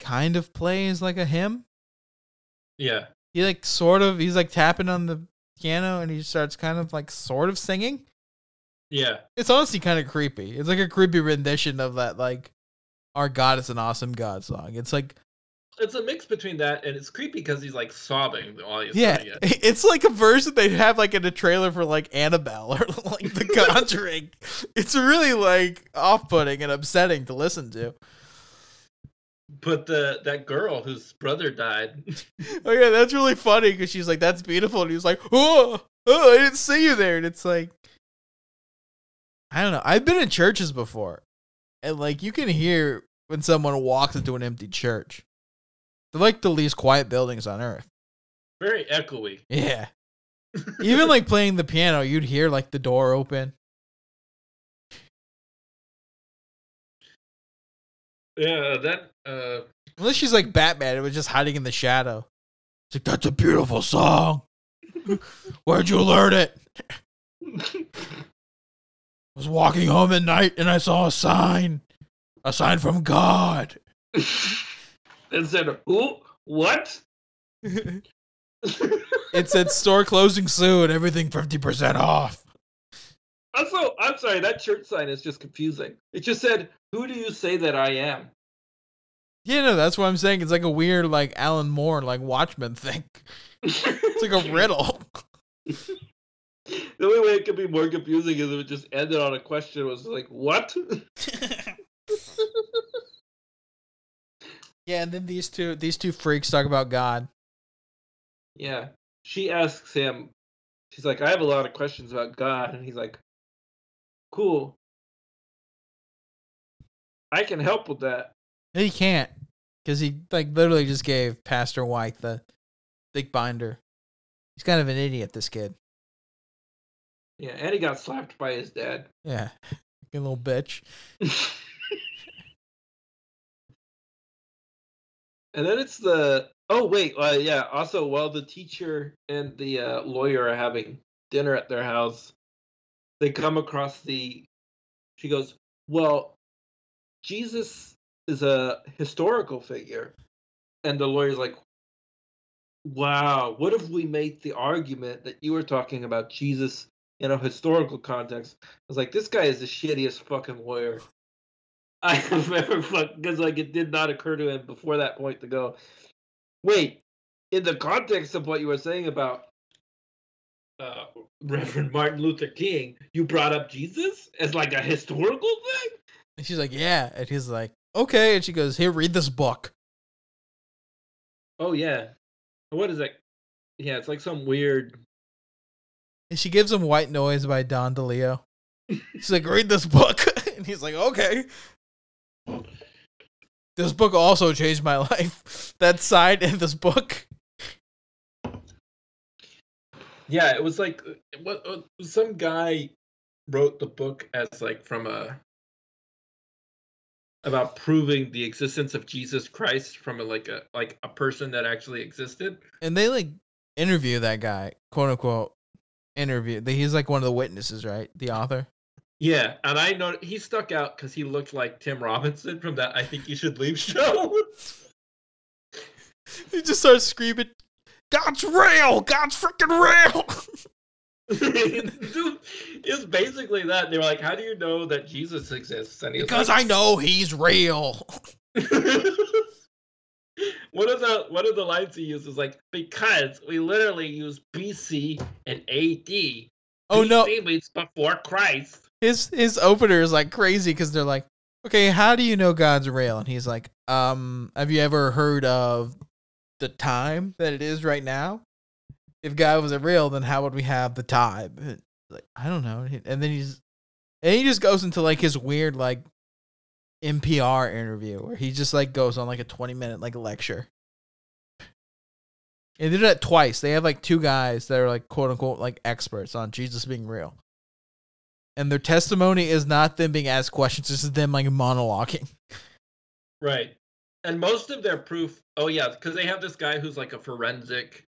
kind of plays like a hymn. Yeah. He like sort of he's like tapping on the piano, and he starts kind of like sort of singing. Yeah. It's honestly kind of creepy. It's like a creepy rendition of that like "Our God is an Awesome God" song. It's like It's a mix between that and it's creepy because he's like sobbing while he's yeah, it. *laughs* it's like a version they'd have like in a trailer for like Annabelle or *laughs* like The *laughs* Conjuring. it's really like off-putting and upsetting to listen to. But the that girl whose brother died, Oh yeah, that's really funny because she's like, "That's beautiful," and he's like, "Oh, oh, I didn't see you there," and it's like, I don't know. I've been in churches before, and like you can hear when someone walks into an empty church. They're like the least quiet buildings on earth. Very echoey. Yeah. *laughs* Even like playing the piano, you'd hear like the door open. Yeah, that uh Unless she's like Batman, it was just hiding in the shadow. It's like, that's a beautiful song. *laughs* Where'd you learn it? *laughs* I was walking home at night and I saw a sign. A sign from God. And said, "Who? What?" *laughs* *laughs* It said store closing soon, everything 50% off. Also, I'm sorry, that church sign is just confusing. It just said, "Who do you say that I am?" Yeah, no, that's what I'm saying. It's like a weird, like Alan Moore, like Watchmen thing. *laughs* It's like a riddle. The only way it could be more confusing is if it just ended on a question. It was like, "What?" Yeah, and then these two, these two freaks talk about God. yeah. She asks him. She's like, "I have a lot of questions about God," and he's like, "Cool. I can help with that." He can't, because he like literally just gave Pastor White the big binder. He's kind of an idiot. This kid. Yeah, and he got slapped by his dad. Yeah, *laughs* you little bitch. *laughs* And then it's the oh wait uh, yeah also while the teacher and the uh, lawyer are having dinner at their house, they come across the. She goes, well, Jesus is a historical figure, and the lawyer's like, wow, what if we make the argument that you were talking about Jesus in a historical context? I was like, this guy is the shittiest fucking lawyer. I *laughs* have ever fucking because like it did not occur to him before that point to go, wait, in the context of what you were saying about uh, Reverend Martin Luther King, you brought up Jesus as like a historical thing. And she's like, yeah, and he's like, okay, and she goes, here, read this book. Oh yeah, what is that? Yeah, it's like some weird. And she gives him White Noise by Don DeLillo. She's like, read this book. *laughs* And he's like, okay. This book also changed my *laughs* life. That side in this book. Yeah, it was like what uh, some guy wrote the book as like from a about proving the existence of Jesus Christ from a like a like a person that actually existed. And they like interview that guy, quote unquote, interview. He's like one of the witnesses, right? The author. Yeah, and I know he stuck out because he looked like Tim Robinson from that I Think You Should Leave show. *laughs* He just starts screaming, God's real! God's freaking real! *laughs* It's basically that. They were like, "How do you know that Jesus exists?" And he because like, I know he's real. *laughs* one of the one of the lines he uses like because we literally use BC and AD. Oh no, BC means before Christ. His his opener is like crazy because they're like, okay, how do you know God's real? And he's like, um, have you ever heard of the time that it is right now? If God wasn't real, then how would we have the time? And, Like I don't know. And then he's and he just goes into like his weird like NPR interview where he just like goes on like a twenty minute like lecture. And they did that twice. They have like two guys that are like quote unquote like experts on Jesus being real. And their testimony is not them being asked questions, this is them like monologuing. Right. And most of their proof, oh yeah, because they have this guy who's like a forensic,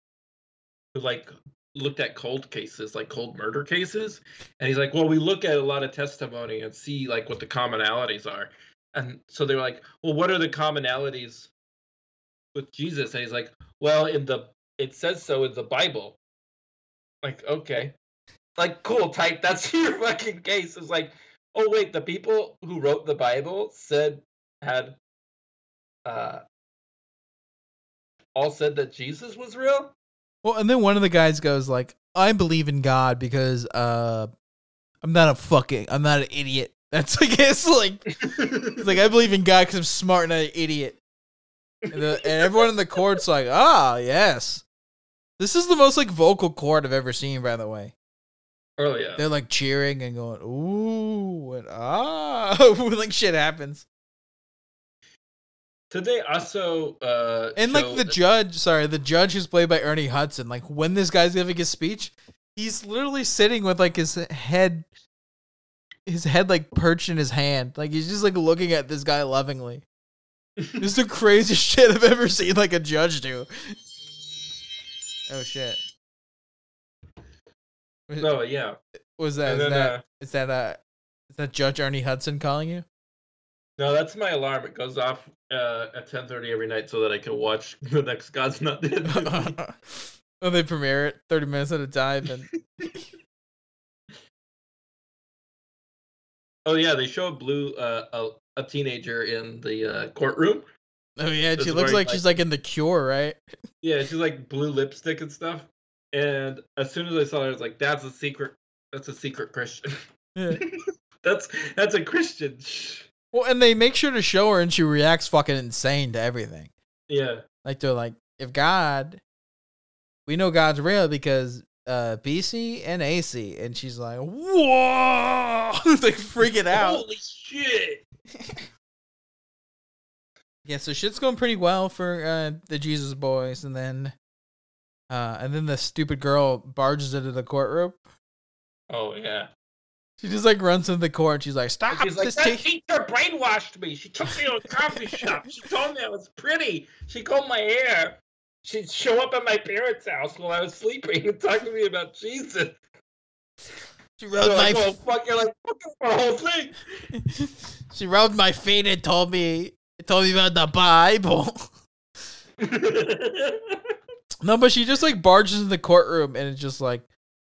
who like looked at cold cases, like cold murder cases, and he's like, well, we look at a lot of testimony and see like what the commonalities are, and so they're like, well, what are the commonalities with Jesus? And he's like, well, in the it says so in the Bible. Like, okay, like cool, type. That's *laughs* your fucking case. It's like, oh wait, the people who wrote the Bible said had uh all said that Jesus was real? Well, and then one of the guys goes like, I believe in God because uh I'm not a fucking I'm not an idiot. *laughs* That's like it's like it's like I believe in God because I'm smart and not an idiot. And, the, and everyone in the court's like, ah, yes. This is the most like vocal court I've ever seen, by the way. Oh yeah. They're like cheering and going, ooh, and ah, *laughs* like shit happens. Did they also uh And like the judge, sorry, the judge who's played by Ernie Hudson, like when this guy's giving his speech, he's literally sitting with like his head his head like perched in his hand. Like he's just like looking at this guy lovingly. This is the *laughs* craziest *laughs* shit I've ever seen like a judge do. Oh shit. No, yeah. Was that is then, that uh, is that uh is that Judge Ernie Hudson calling you? No, that's my alarm. It goes off uh, at ten thirty every night so that I can watch *laughs* the next God's Not Dead. *laughs* oh, they premiere it 30 minutes at a time and *laughs* oh yeah, they show Blue uh, a, a teenager in the uh, courtroom. Oh yeah, she looks very, like she's like in the cure, right? Yeah, she's like blue lipstick and stuff. And as soon as I saw her, I was like, "That's a secret. That's a secret Christian. *laughs* Yeah. that's that's a Christian." Well, and they make sure to show her, and she reacts fucking insane to everything. Yeah, Like they're like, if God, we know God's real because uh BC and AC, and she's like, whoa, *laughs* like freaking out. Holy shit! *laughs* Yeah, so shit's going pretty well for uh the Jesus boys, and then, uh, and then the stupid girl barges into the courtroom. Oh yeah. She just like runs into the court, and she's like, And stop she's like, that ta- teacher brainwashed me. She took me to a coffee shop. She told me I was pretty. She combed my hair. She'd show up at my parents' house while I was sleeping and talk to me about Jesus. She rubbed my like, well, fuck, you're like, fuck the whole thing. *laughs* she rubbed my feet and told me told me about the Bible. *laughs* no, but she just like barges in the courtroom and it's just like,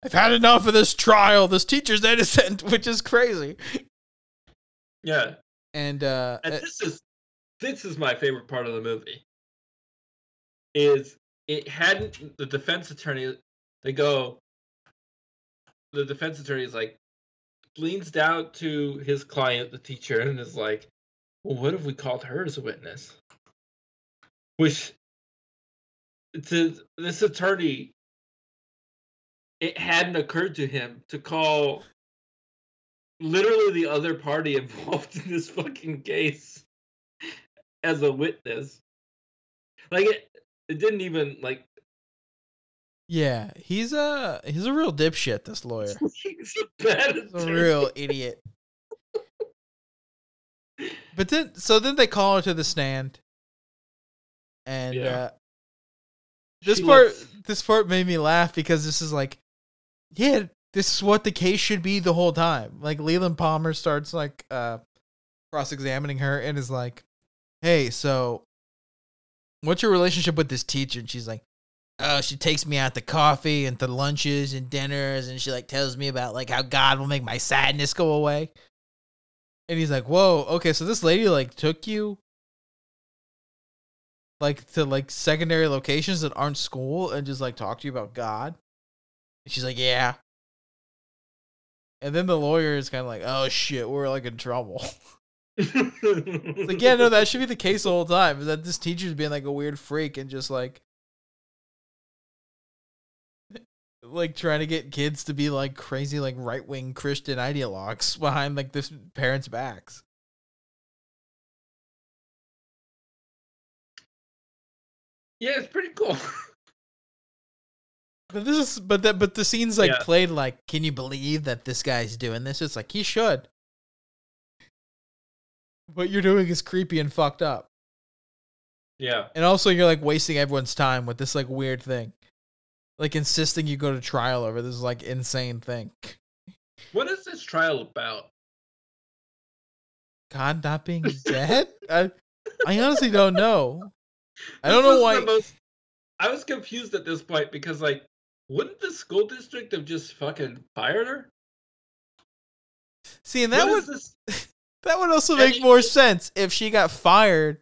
I've had enough of this trial. This teacher's *laughs* innocent, which is crazy. yeah, And uh, and this is this is my favorite part of the movie. Is it hadn't the defense attorney? They go. The defense attorney is like leans down to his client, the teacher, and is like, "Well, what if we called her as a witness?" Which to this attorney, it hadn't occurred to him to call literally the other party *laughs* involved in this fucking case as a witness. Like it, it didn't even like. yeah, he's a he's a real dipshit. This lawyer, *laughs* He's a bad he's a real idiot. *laughs* But then, so then they call her to the stand, and Yeah. uh, this She part looks- this part made me laugh because this is like yeah this is what the case should be the whole time. Like leland palmer starts like uh cross-examining her and is like hey so what's your relationship with this teacher? And she's like oh she takes me out to coffee and to lunches and dinners. And she like tells me about like how god will make my sadness go away. And he's like whoa okay so this lady like took you like to like secondary locations that aren't school and just like talk to you about God. And she's like, yeah. And then the lawyer is kind of like, oh shit, we're like in trouble. *laughs* Like, yeah, no, that should be the case the whole time. Is that this teacher's being like a weird freak and just like, *laughs* like trying to get kids to be like crazy, like right wing Christian ideologues *laughs* behind like this parents' backs. Yeah, it's pretty cool. *laughs* But this is, but that, but the scene's like Yeah. played like, can you believe that this guy's doing this? It's like he should. What you're doing is creepy and fucked up, yeah, and also you're like wasting everyone's time with this like weird thing, like insisting you go to trial over this like insane thing. what is this trial about? God not being dead. I, I honestly don't know. I don't know why. most- I was confused at this point because, like, wouldn't the school district have just fucking fired her? See, and that What would *laughs* that would also And make it- more sense if she got fired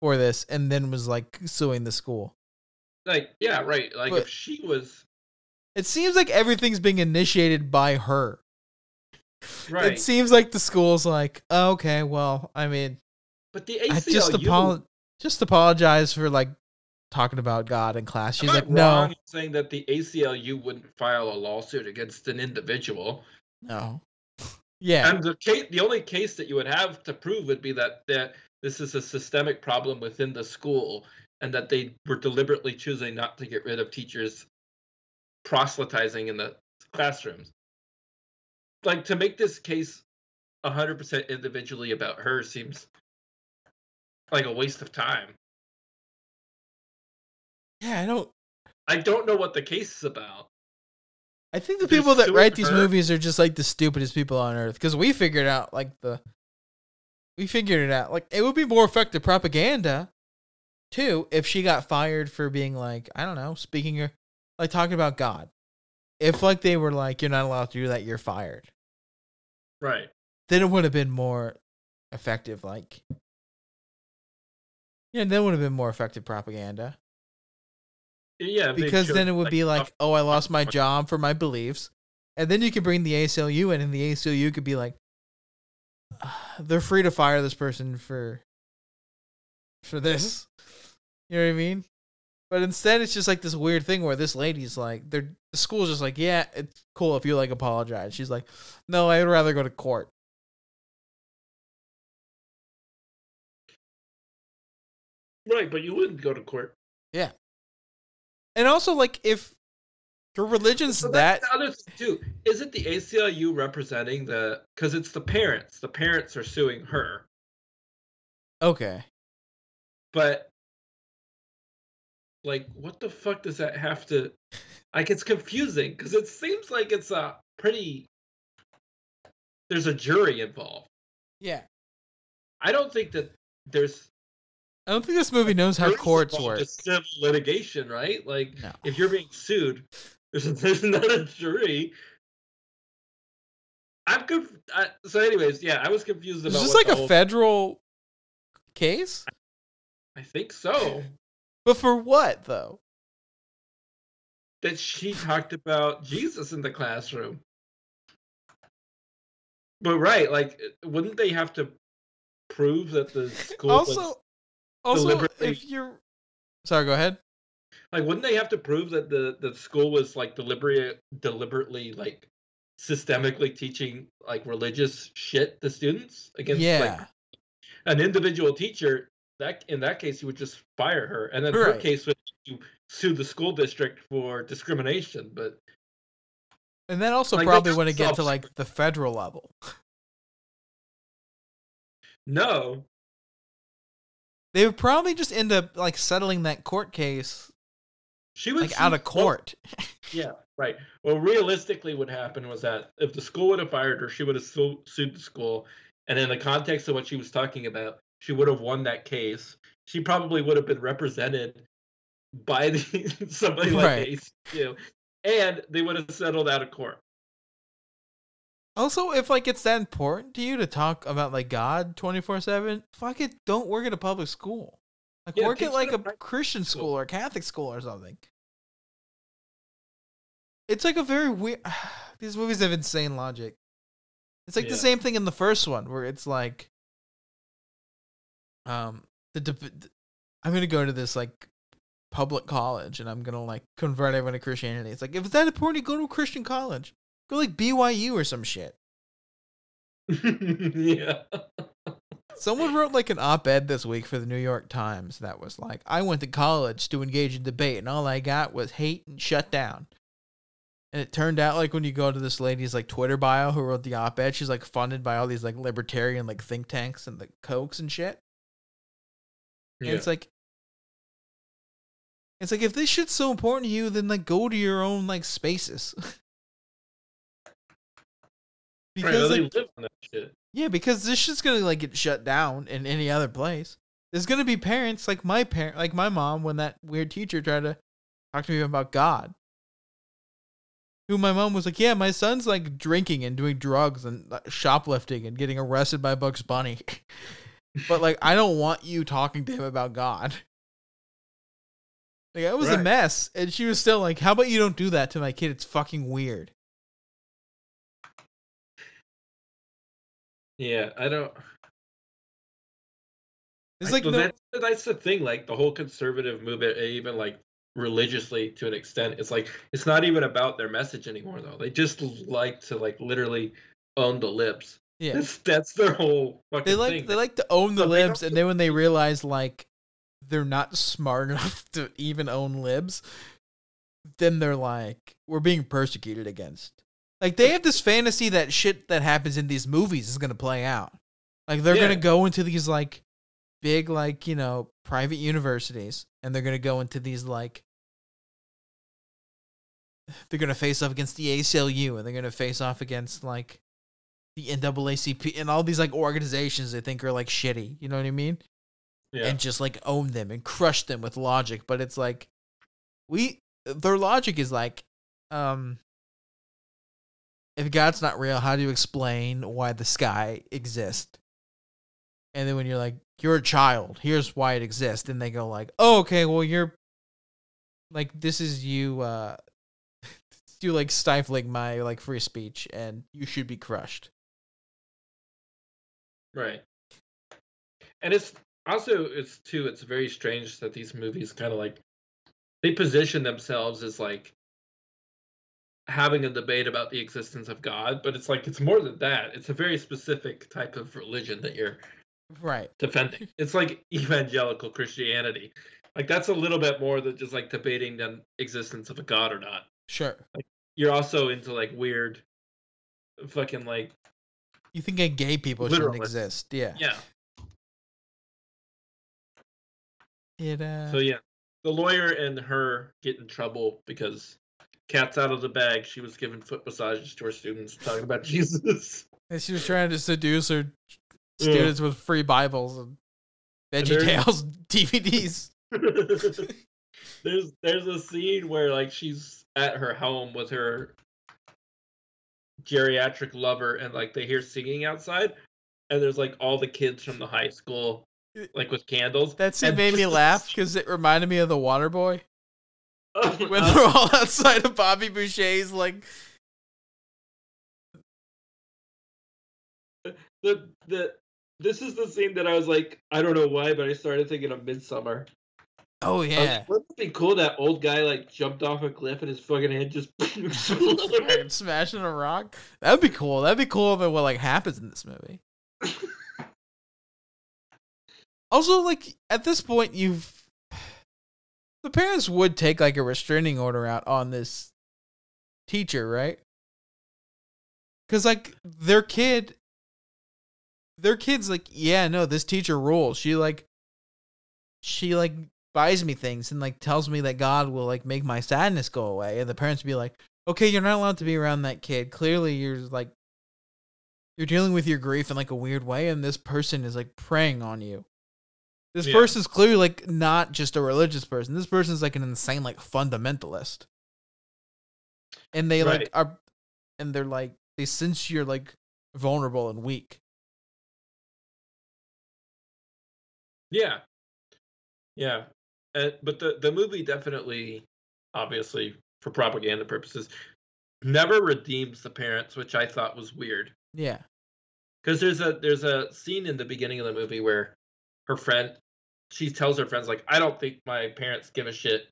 for this and then was like suing the school. Like, yeah, right. Like, But- if she was It seems like everything's being initiated by her. right, It seems like the school's like, oh, okay, well, I mean, but the I just apolo- just apologize for like talking about God in class. She's like, no, saying that the ACLU wouldn't file a lawsuit against an individual. no, *laughs* yeah, And the case, the only case that you would have to prove would be that that this is a systemic problem within the school and that they were deliberately choosing not to get rid of teachers proselytizing in the classrooms. Like to make this case 100% individually about her seems like a waste of time. Yeah, I don't. I don't know what the case is about. I think the They're people that write these movies are just like the stupidest people on earth because we figured out like the. We figured it out. Like it would be more effective propaganda, too, if she got fired for being like I don't know, speaking or like talking about God. If like they were like you're not allowed to do that, you're fired. Right. then it would have been more effective. Like, yeah, then it would have been more effective propaganda Yeah. because then it would be like, oh, I lost my job for my beliefs, and then you could bring the ACLU in, and the ACLU could be like, "Ah, they're free to fire this person for for this. You know what I mean? But instead, it's just like this weird thing where this lady's like, they're the school's just like, yeah, it's cool if you like apologize. She's like, no, I'd rather go to court. Right, but you wouldn't go to court. Yeah. And also, like, if your religion's So that, that's the other thing too. Is it the ACLU representing the? Because it's the parents. The parents are suing her, okay, but like, what the fuck does that have to? Like, it's confusing because it seems like it's a pretty. There's a jury involved. yeah. I don't think that there's I don't think this movie knows how courts work. It's civil litigation, right? Like, No. if you're being sued, *laughs* there's, there's not a jury. I'm conf- I, so. Anyways, yeah, I was confused Is about this what like a whole- federal case? I think so. But for what though? that she talked about Jesus in the classroom. But right, like, wouldn't they have to prove that the school Also, also, deliberately- if you're sorry, go ahead. like? Wouldn't they have to prove that the the school was like deliberately deliberately like systemically teaching like religious shit to students against yeah, like an individual teacher? That in that case, you would just fire her, and then her Right. case would you sue the school district for discrimination. But and then also like, probably when it get to like the federal level, no, they would probably just end up like settling that court case she was like out of court. Yeah, right. Well, realistically, what happened was that if the school would have fired her, she would have su- sued the school, and in the context of what she was talking about, she would have won that case. She probably would have been represented by the, *laughs* somebody like Right. ACU, and they would have settled out of court. Also, if like it's that important to you to talk about like God twenty four seven, fuck it, don't work at a public school. Like Yeah, work at like a a Christian school. school or Catholic school or something. It's like a very weird. *sighs* These movies have insane logic. It's like Yeah. the same thing in the first one where it's like, um, the deb- I'm gonna go to this like public college and I'm gonna like convert everyone to Christianity. It's like if it's that important, you go to a Christian college. Go like BYU or some shit. *laughs* yeah. Someone wrote like an op-ed this week for the New York Times that was like, "I went to college to engage in debate, and all I got was hate and shut down." And it turned out like when you go to this lady's like Twitter bio who wrote the op-ed, she's like funded by all these like libertarian like think tanks and the Kochs and shit. And yeah. it's like, it's like if this shit's so important to you, then like go to your own like spaces. *laughs* right, because like, they live on that shit. Yeah, because this shit's gonna like get shut down in any other place. There's gonna be parents like my parent, like my mom, when that weird teacher tried to talk to me about God. Who my mom was like, yeah, my son's like drinking and doing drugs and like, shoplifting and getting arrested by Bugs Bunny, *laughs* but like I don't want you talking to him about God. Like it was a mess, and she was still like, "How about you don't do that to my kid? It's fucking weird." Yeah, I don't. It's like that's, that's the thing. Like the whole conservative movement, eh, even like religiously to an extent, it's like it's not even about their message anymore. Though they just like to like literally own the libs. Yeah. That's, that's their whole fucking They like thing. they like to own the So libs, and then when they realize like they're not smart *laughs* enough to even own libs, then they're like, we're being persecuted against. Like they have this fantasy that shit that happens in these movies is gonna play out. Like they're Yeah. gonna go into these like big like you know private universities, and they're gonna go into these like they're gonna face off against the ACLU, and they're gonna face off against like the NAACP and all these like organizations they think are like shitty. You know what I mean? yeah. and just like own them and crush them with logic but it's like we their logic is like um if god's not real how do you explain why the sky exists and then when you're like you're a child here's why it exists and they go like oh okay well you're like this is you uh *laughs* you like stifling my like free speech and you should be crushed Right. And it's also it's too it's very strange that these movies kind of like they position themselves as like having a debate about the existence of God, but it's like it's more than that. It's a very specific type of religion that you're right defending. *laughs* It's like evangelical Christianity. Like that's a little bit more than just like debating the existence of a god or not. sure You're also into like weird fucking like you think gay people shouldn't exist yeah yeah. It uh So yeah, the lawyer and her get in trouble because cat's out of the bag. She was giving foot massages to her students, talking about *laughs* Jesus. and she was trying to seduce her Yeah. students with free Bibles and And Veggie there's- Tales DVDs. *laughs* *laughs* there's there's a scene where like she's at her home with her geriatric lover, and like they hear singing outside, and there's like all the kids from the high school, like with candles. That scene And made me laugh because it reminded me of the Water Boy *laughs* when they're all outside of Bobby Boucher's like the the this is the scene that I was like, I don't know why, but I started thinking of Midsommar. oh yeah like, Wouldn't it be cool that old guy like jumped off a cliff and his fucking head just *laughs* *laughs* smashing a rock. That'd be cool. That'd be cool if it what like happens in this movie. also, like at this point, you've the parents would take like a restraining order out on this teacher, right? Because like their kid, their kid's like, yeah, no, this teacher rules. She like, she like buys me things and like tells me that God will like make my sadness go away, and the parents be like, okay, you're not allowed to be around that kid. Clearly, you're like, you're dealing with your grief in like a weird way, and this person is like preying on you. This Yeah. person's clearly like not just a religious person. This person's like an insane like fundamentalist. And they like are and they're like they sense you're like vulnerable and weak. yeah, yeah. Uh, but the the movie definitely, obviously, for propaganda purposes, never redeems the parents, which I thought was weird. Yeah. Because there's a there's a scene in the beginning of the movie where her friend she tells her friends like I don't think my parents give a shit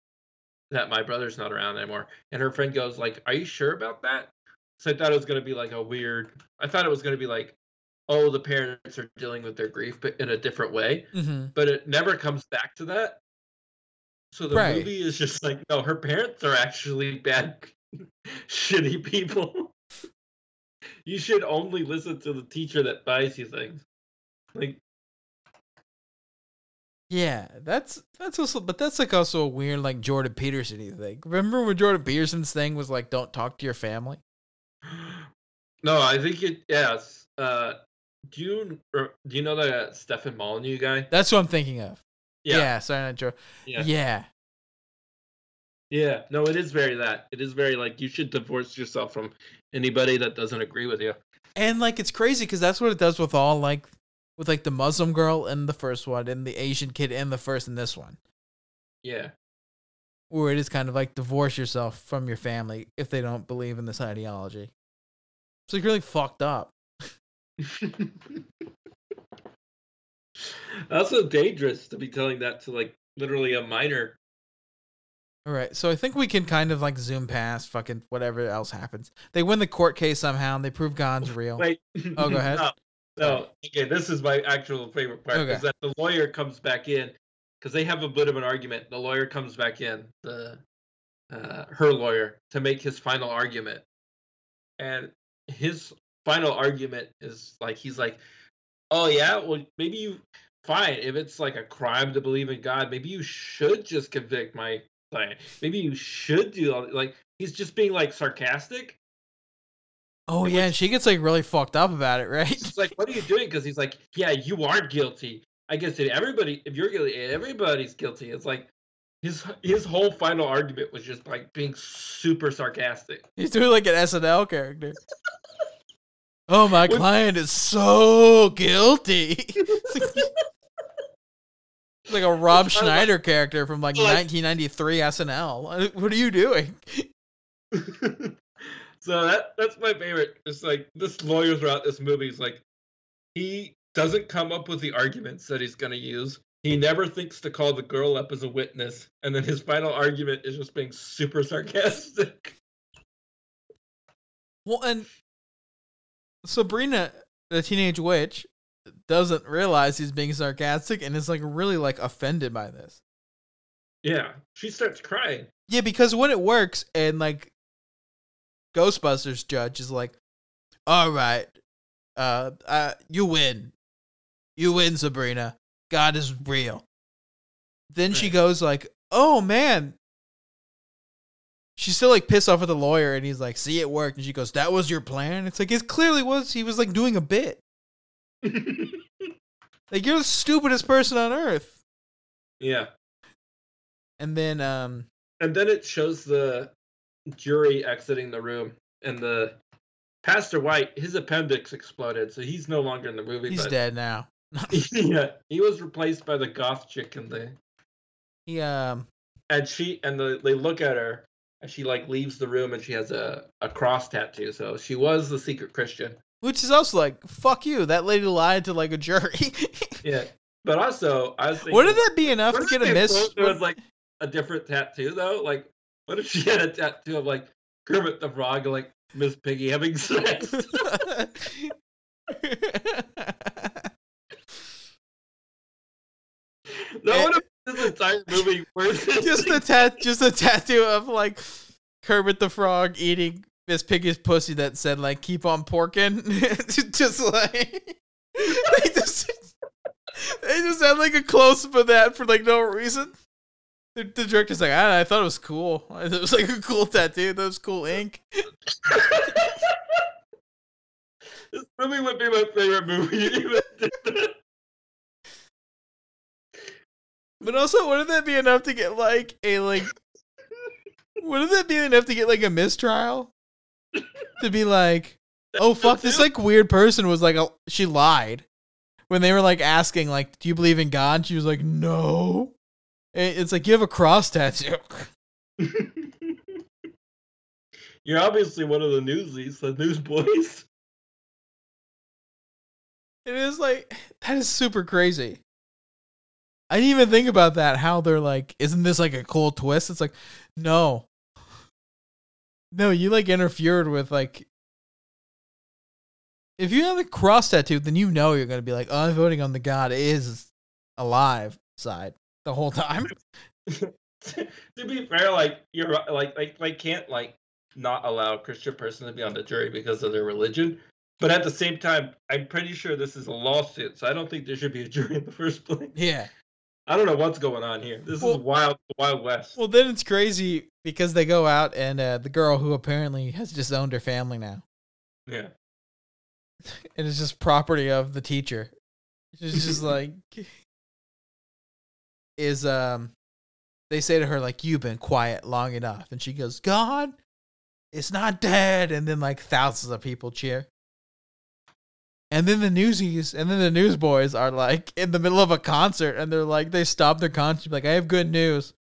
that my brother's not around anymore. And her friend goes like, "Are you sure about that?" So I thought it was gonna be like a weird. I thought it was gonna be like, "Oh, the parents are dealing with their grief, but in a different way." Mm-hmm. But it never comes back to that. So the Right. movie is just like, no, her parents are actually bad, *laughs* shitty people. *laughs* you should only listen to the teacher that buys you things. Like, Yeah, that's that's also, but that's like also a weird like Jordan Peterson thing. Remember when Jordan Peterson's thing was like, "Don't talk to your family." no, I think it. Yes. Uh, do you do you know that Stefan Molyneux guy? That's what I'm thinking of. Yeah, Yeah. sorry, not Jordan. Yeah. Yeah. Yeah. No, it is very that. It is very like you should divorce yourself from anybody that doesn't agree with you. and like it's crazy because that's what it does with all like with like the Muslim girl in the first one and the Asian kid in the first and this one, Yeah. where it is kind of like divorce yourself from your family if they don't believe in this ideology. It's like really fucked up. *laughs* also dangerous to be telling that to like literally a minor All right, so I think we can kind of like zoom past fucking whatever else happens. They win the court case somehow, and they prove God's real. Wait. Oh, go ahead. *laughs* No, no. Okay, this is my actual favorite part Okay. is that the lawyer comes back in because they have a bit of an argument. The lawyer comes back in, the uh, her lawyer, to make his final argument, and his final argument is like he's like, "Oh yeah, well maybe you fine if it's like a crime to believe in God, maybe you should just convict my client. Maybe you should do all like." He's just being like sarcastic, Oh yeah, and she gets like really fucked up about it, right? She's like, what are you doing? Because he's like, yeah, you are guilty. I guess if everybody, if you're guilty, everybody's guilty. It's like his his whole final argument was just like being super sarcastic. He's doing like an SNL character. *laughs* Oh, my client is so guilty. *laughs* Like a Rob like- Schneider character from like Like- 1993 SNL. *laughs* What are you doing? So that that's my favorite. It's like this lawyer throughout this movie is like he doesn't come up with the arguments that he's gonna use. He never thinks to call the girl up as a witness, and then his final argument is just being super sarcastic. *laughs* Well, and Sabrina, the teenage witch, doesn't realize he's being sarcastic and is like really like offended by this. Yeah, she starts crying. Yeah, because when it works and like Ghostbusters judge is like, "All right, uh, uh, you win, you win, Sabrina. God is real." Then she goes like, "Oh man." She's still like pissed off at the lawyer, and he's like, "See, it worked." And she goes, "That was your plan." It's like it clearly was. He was like doing a bit. *laughs* Like you're the stupidest person on earth. yeah. And then, um, And then it shows the jury exiting the room, and the Pastor White, his appendix exploded, so he's no longer in the movie. he's dead now. *laughs* *laughs* yeah, he was replaced by the goth chick in the. He um, And she and the, they look at her, and she like leaves the room, and she has a a cross tattoo. So she was the secret Christian. Which is also like, fuck you. That lady lied to like a jury. *laughs* Yeah, but also I was thinking, Wouldn't that be enough to get a miss? There was like a different tattoo though. Like, what if she had a tattoo of like Kermit the Frog and like Miss Piggy having sex? That would have this entire movie worth *laughs* it. just a tat, just a tattoo of like Kermit the Frog eating Miss Piggy's pussy that said like "keep on porking." *laughs* just like they just they just had like a close up of that for like no reason. The, the director's like, I, I thought it was cool. *laughs* It was like a cool tattoo. That was cool ink. *laughs* this movie would be my favorite movie. But also, wouldn't that be enough to get like a like? Wouldn't that be enough to get like a mistrial? To be like, oh fuck, this like weird person was like, a, she lied when they were like asking like, do you believe in God? She was like, no. And It's like you have a cross tattoo. *laughs* You're obviously one of the newsies, the newsboys. It is like that is super crazy. I didn't even think about that. How they're like, isn't this like a cool twist? It's like, no, no, you like interfered with like. If you have a cross tattoo, then you know you're gonna be like, oh, I'm voting on the God is alive side the whole time. *laughs* to be fair, like you're like like they can't like not allow a Christian person to be on the jury because of their religion. But at the same time, I'm pretty sure this is a lawsuit, so I don't think there should be a jury in the first place. yeah. I don't know what's going on here. This Well- is wild, wild west. Well, then it's crazy because they go out and uh, the girl who apparently has disowned her family now. yeah, *laughs* and it's just property of the teacher. She's just *laughs* like is um they say to her like you've been quiet long enough. And she goes god it's not dead. And then like thousands of people cheer. And then the newsies and then the newsboys are like in the middle of a concert and they're like they stop their concert like i have good news.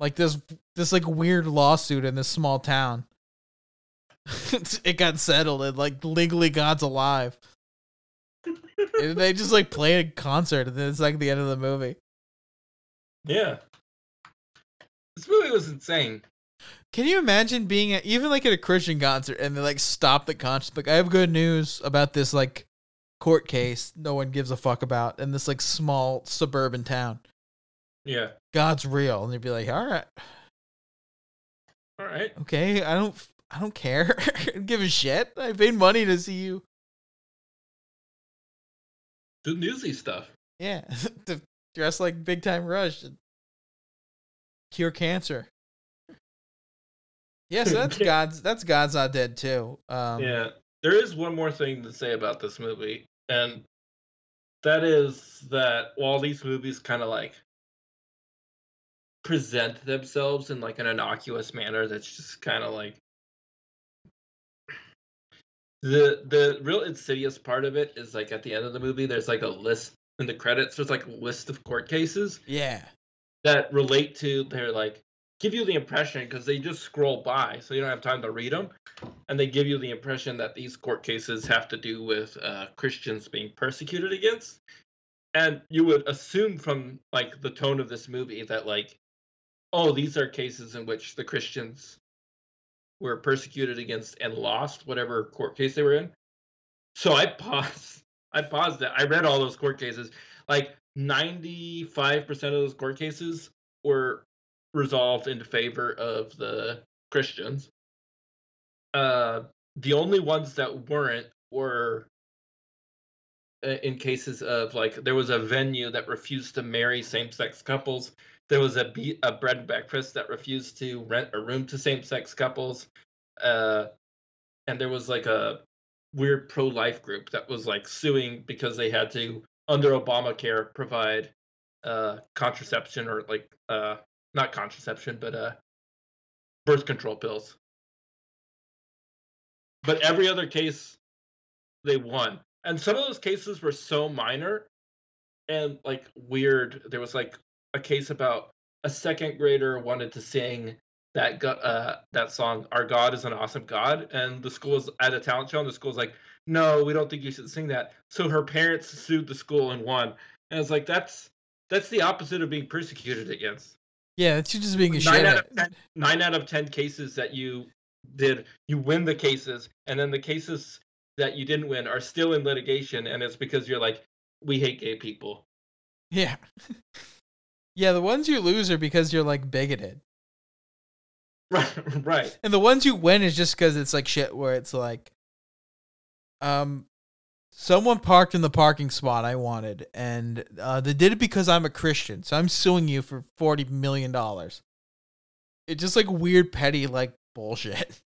Like this this like weird lawsuit in this small town. *laughs* It got settled and like legally god's alive. And they just like play a concert and then it's like the end of the movie yeah. This movie was insane. Can you imagine being at, even like at a Christian concert and they like stop the concert? Like, I have good news about this like court case no one gives a fuck about in this like small suburban town. Yeah. God's real, and they'd be like, all right, All right. okay, I don't, I don't care, I *laughs* don't give a shit. I paid money to see you. Do newsy stuff. Yeah, *laughs* dress like Big Time Rush, and cure cancer. Yeah, so that's *laughs* God's. That's God's not dead too. Um, yeah. There is one more thing to say about this movie, and that is that while these movies kind of like present themselves in like an innocuous manner that's just kind of like the the real insidious part of it is like at the end of the movie there's like a list in the credits there's like a list of court cases yeah, that relate to their like give you the impression because they just scroll by so you don't have time to read them and they give you the impression that these court cases have to do with uh, christians being persecuted against. And you would assume from like the tone of this movie that like oh these are cases in which the christians were persecuted against and lost whatever court case they were in. So i *laughs* paused i paused it i read all those court cases like 95% of those court cases were resolved in favor of the Christians. Uh, the only ones that weren't were uh, in cases of like there was a venue that refused to marry same-sex couples. There was a be- a bread and breakfast that refused to rent a room to same-sex couples. Uh, and there was like a weird pro-life group that was like suing because they had to under Obamacare provide uh contraception or like uh not contraception but uh birth control pills. But every other case they won. And some of those cases were so minor and like weird. There was like a case about a second grader wanted to sing that go- uh that song our god is an awesome god and the school was at a talent show and the school's like no we don't think you should sing that. So her parents sued the school and won. And it's like that's that's the opposite of being persecuted against. Yeah, it's just being a nine shit. out of nine out of ten cases that you did you win the cases and then the cases that you didn't win are still in litigation and it's because you're like we hate gay people. Yeah, *laughs* yeah. The ones you lose are because you're like bigoted, right *laughs* right and the ones you win is just because it's like shit. Where it's like, um, someone parked in the parking spot I wanted, and uh, they did it because I'm a Christian, so I'm suing you for forty million dollars. It's just like weird, petty, like bullshit. *laughs*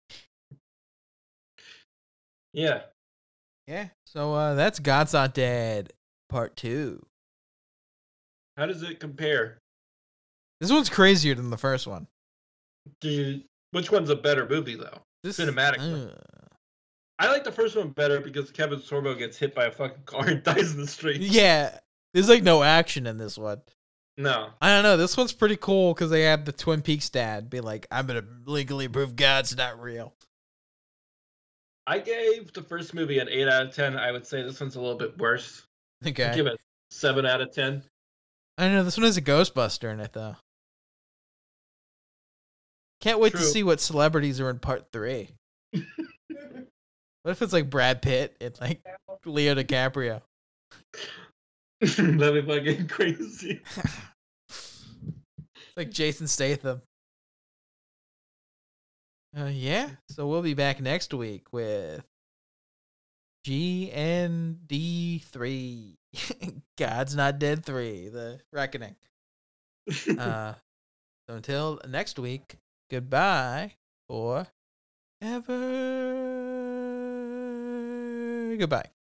yeah Yeah. So uh, that's God's Not Dead Part Two. how does it compare This one's crazier than the first one. Do you, which one's a better movie though This Cinematically. uh, i like the first one better because kevin sorbo gets hit by a fucking car and *laughs* dies in the street yeah. There's like no action in this one. no I don't know. This one's pretty cool because they have the Twin Peaks dad be like, "I'm gonna legally prove God's not real." i gave the first movie an 8 out of 10 i would say this one's a little bit worse Okay. I'd give it 7 out of 10 I don't know. This one has a Ghostbuster in it though. Can't wait to see what celebrities are in Part Three. *laughs* What if it's like Brad Pitt and like Leo DiCaprio? *laughs* That'd be fucking crazy. *laughs* like Jason Statham. Uh, yeah, so we'll be back next week with GND three, God's Not Dead three, the Reckoning. Uh, so until next week, goodbye for ever. Goodbye.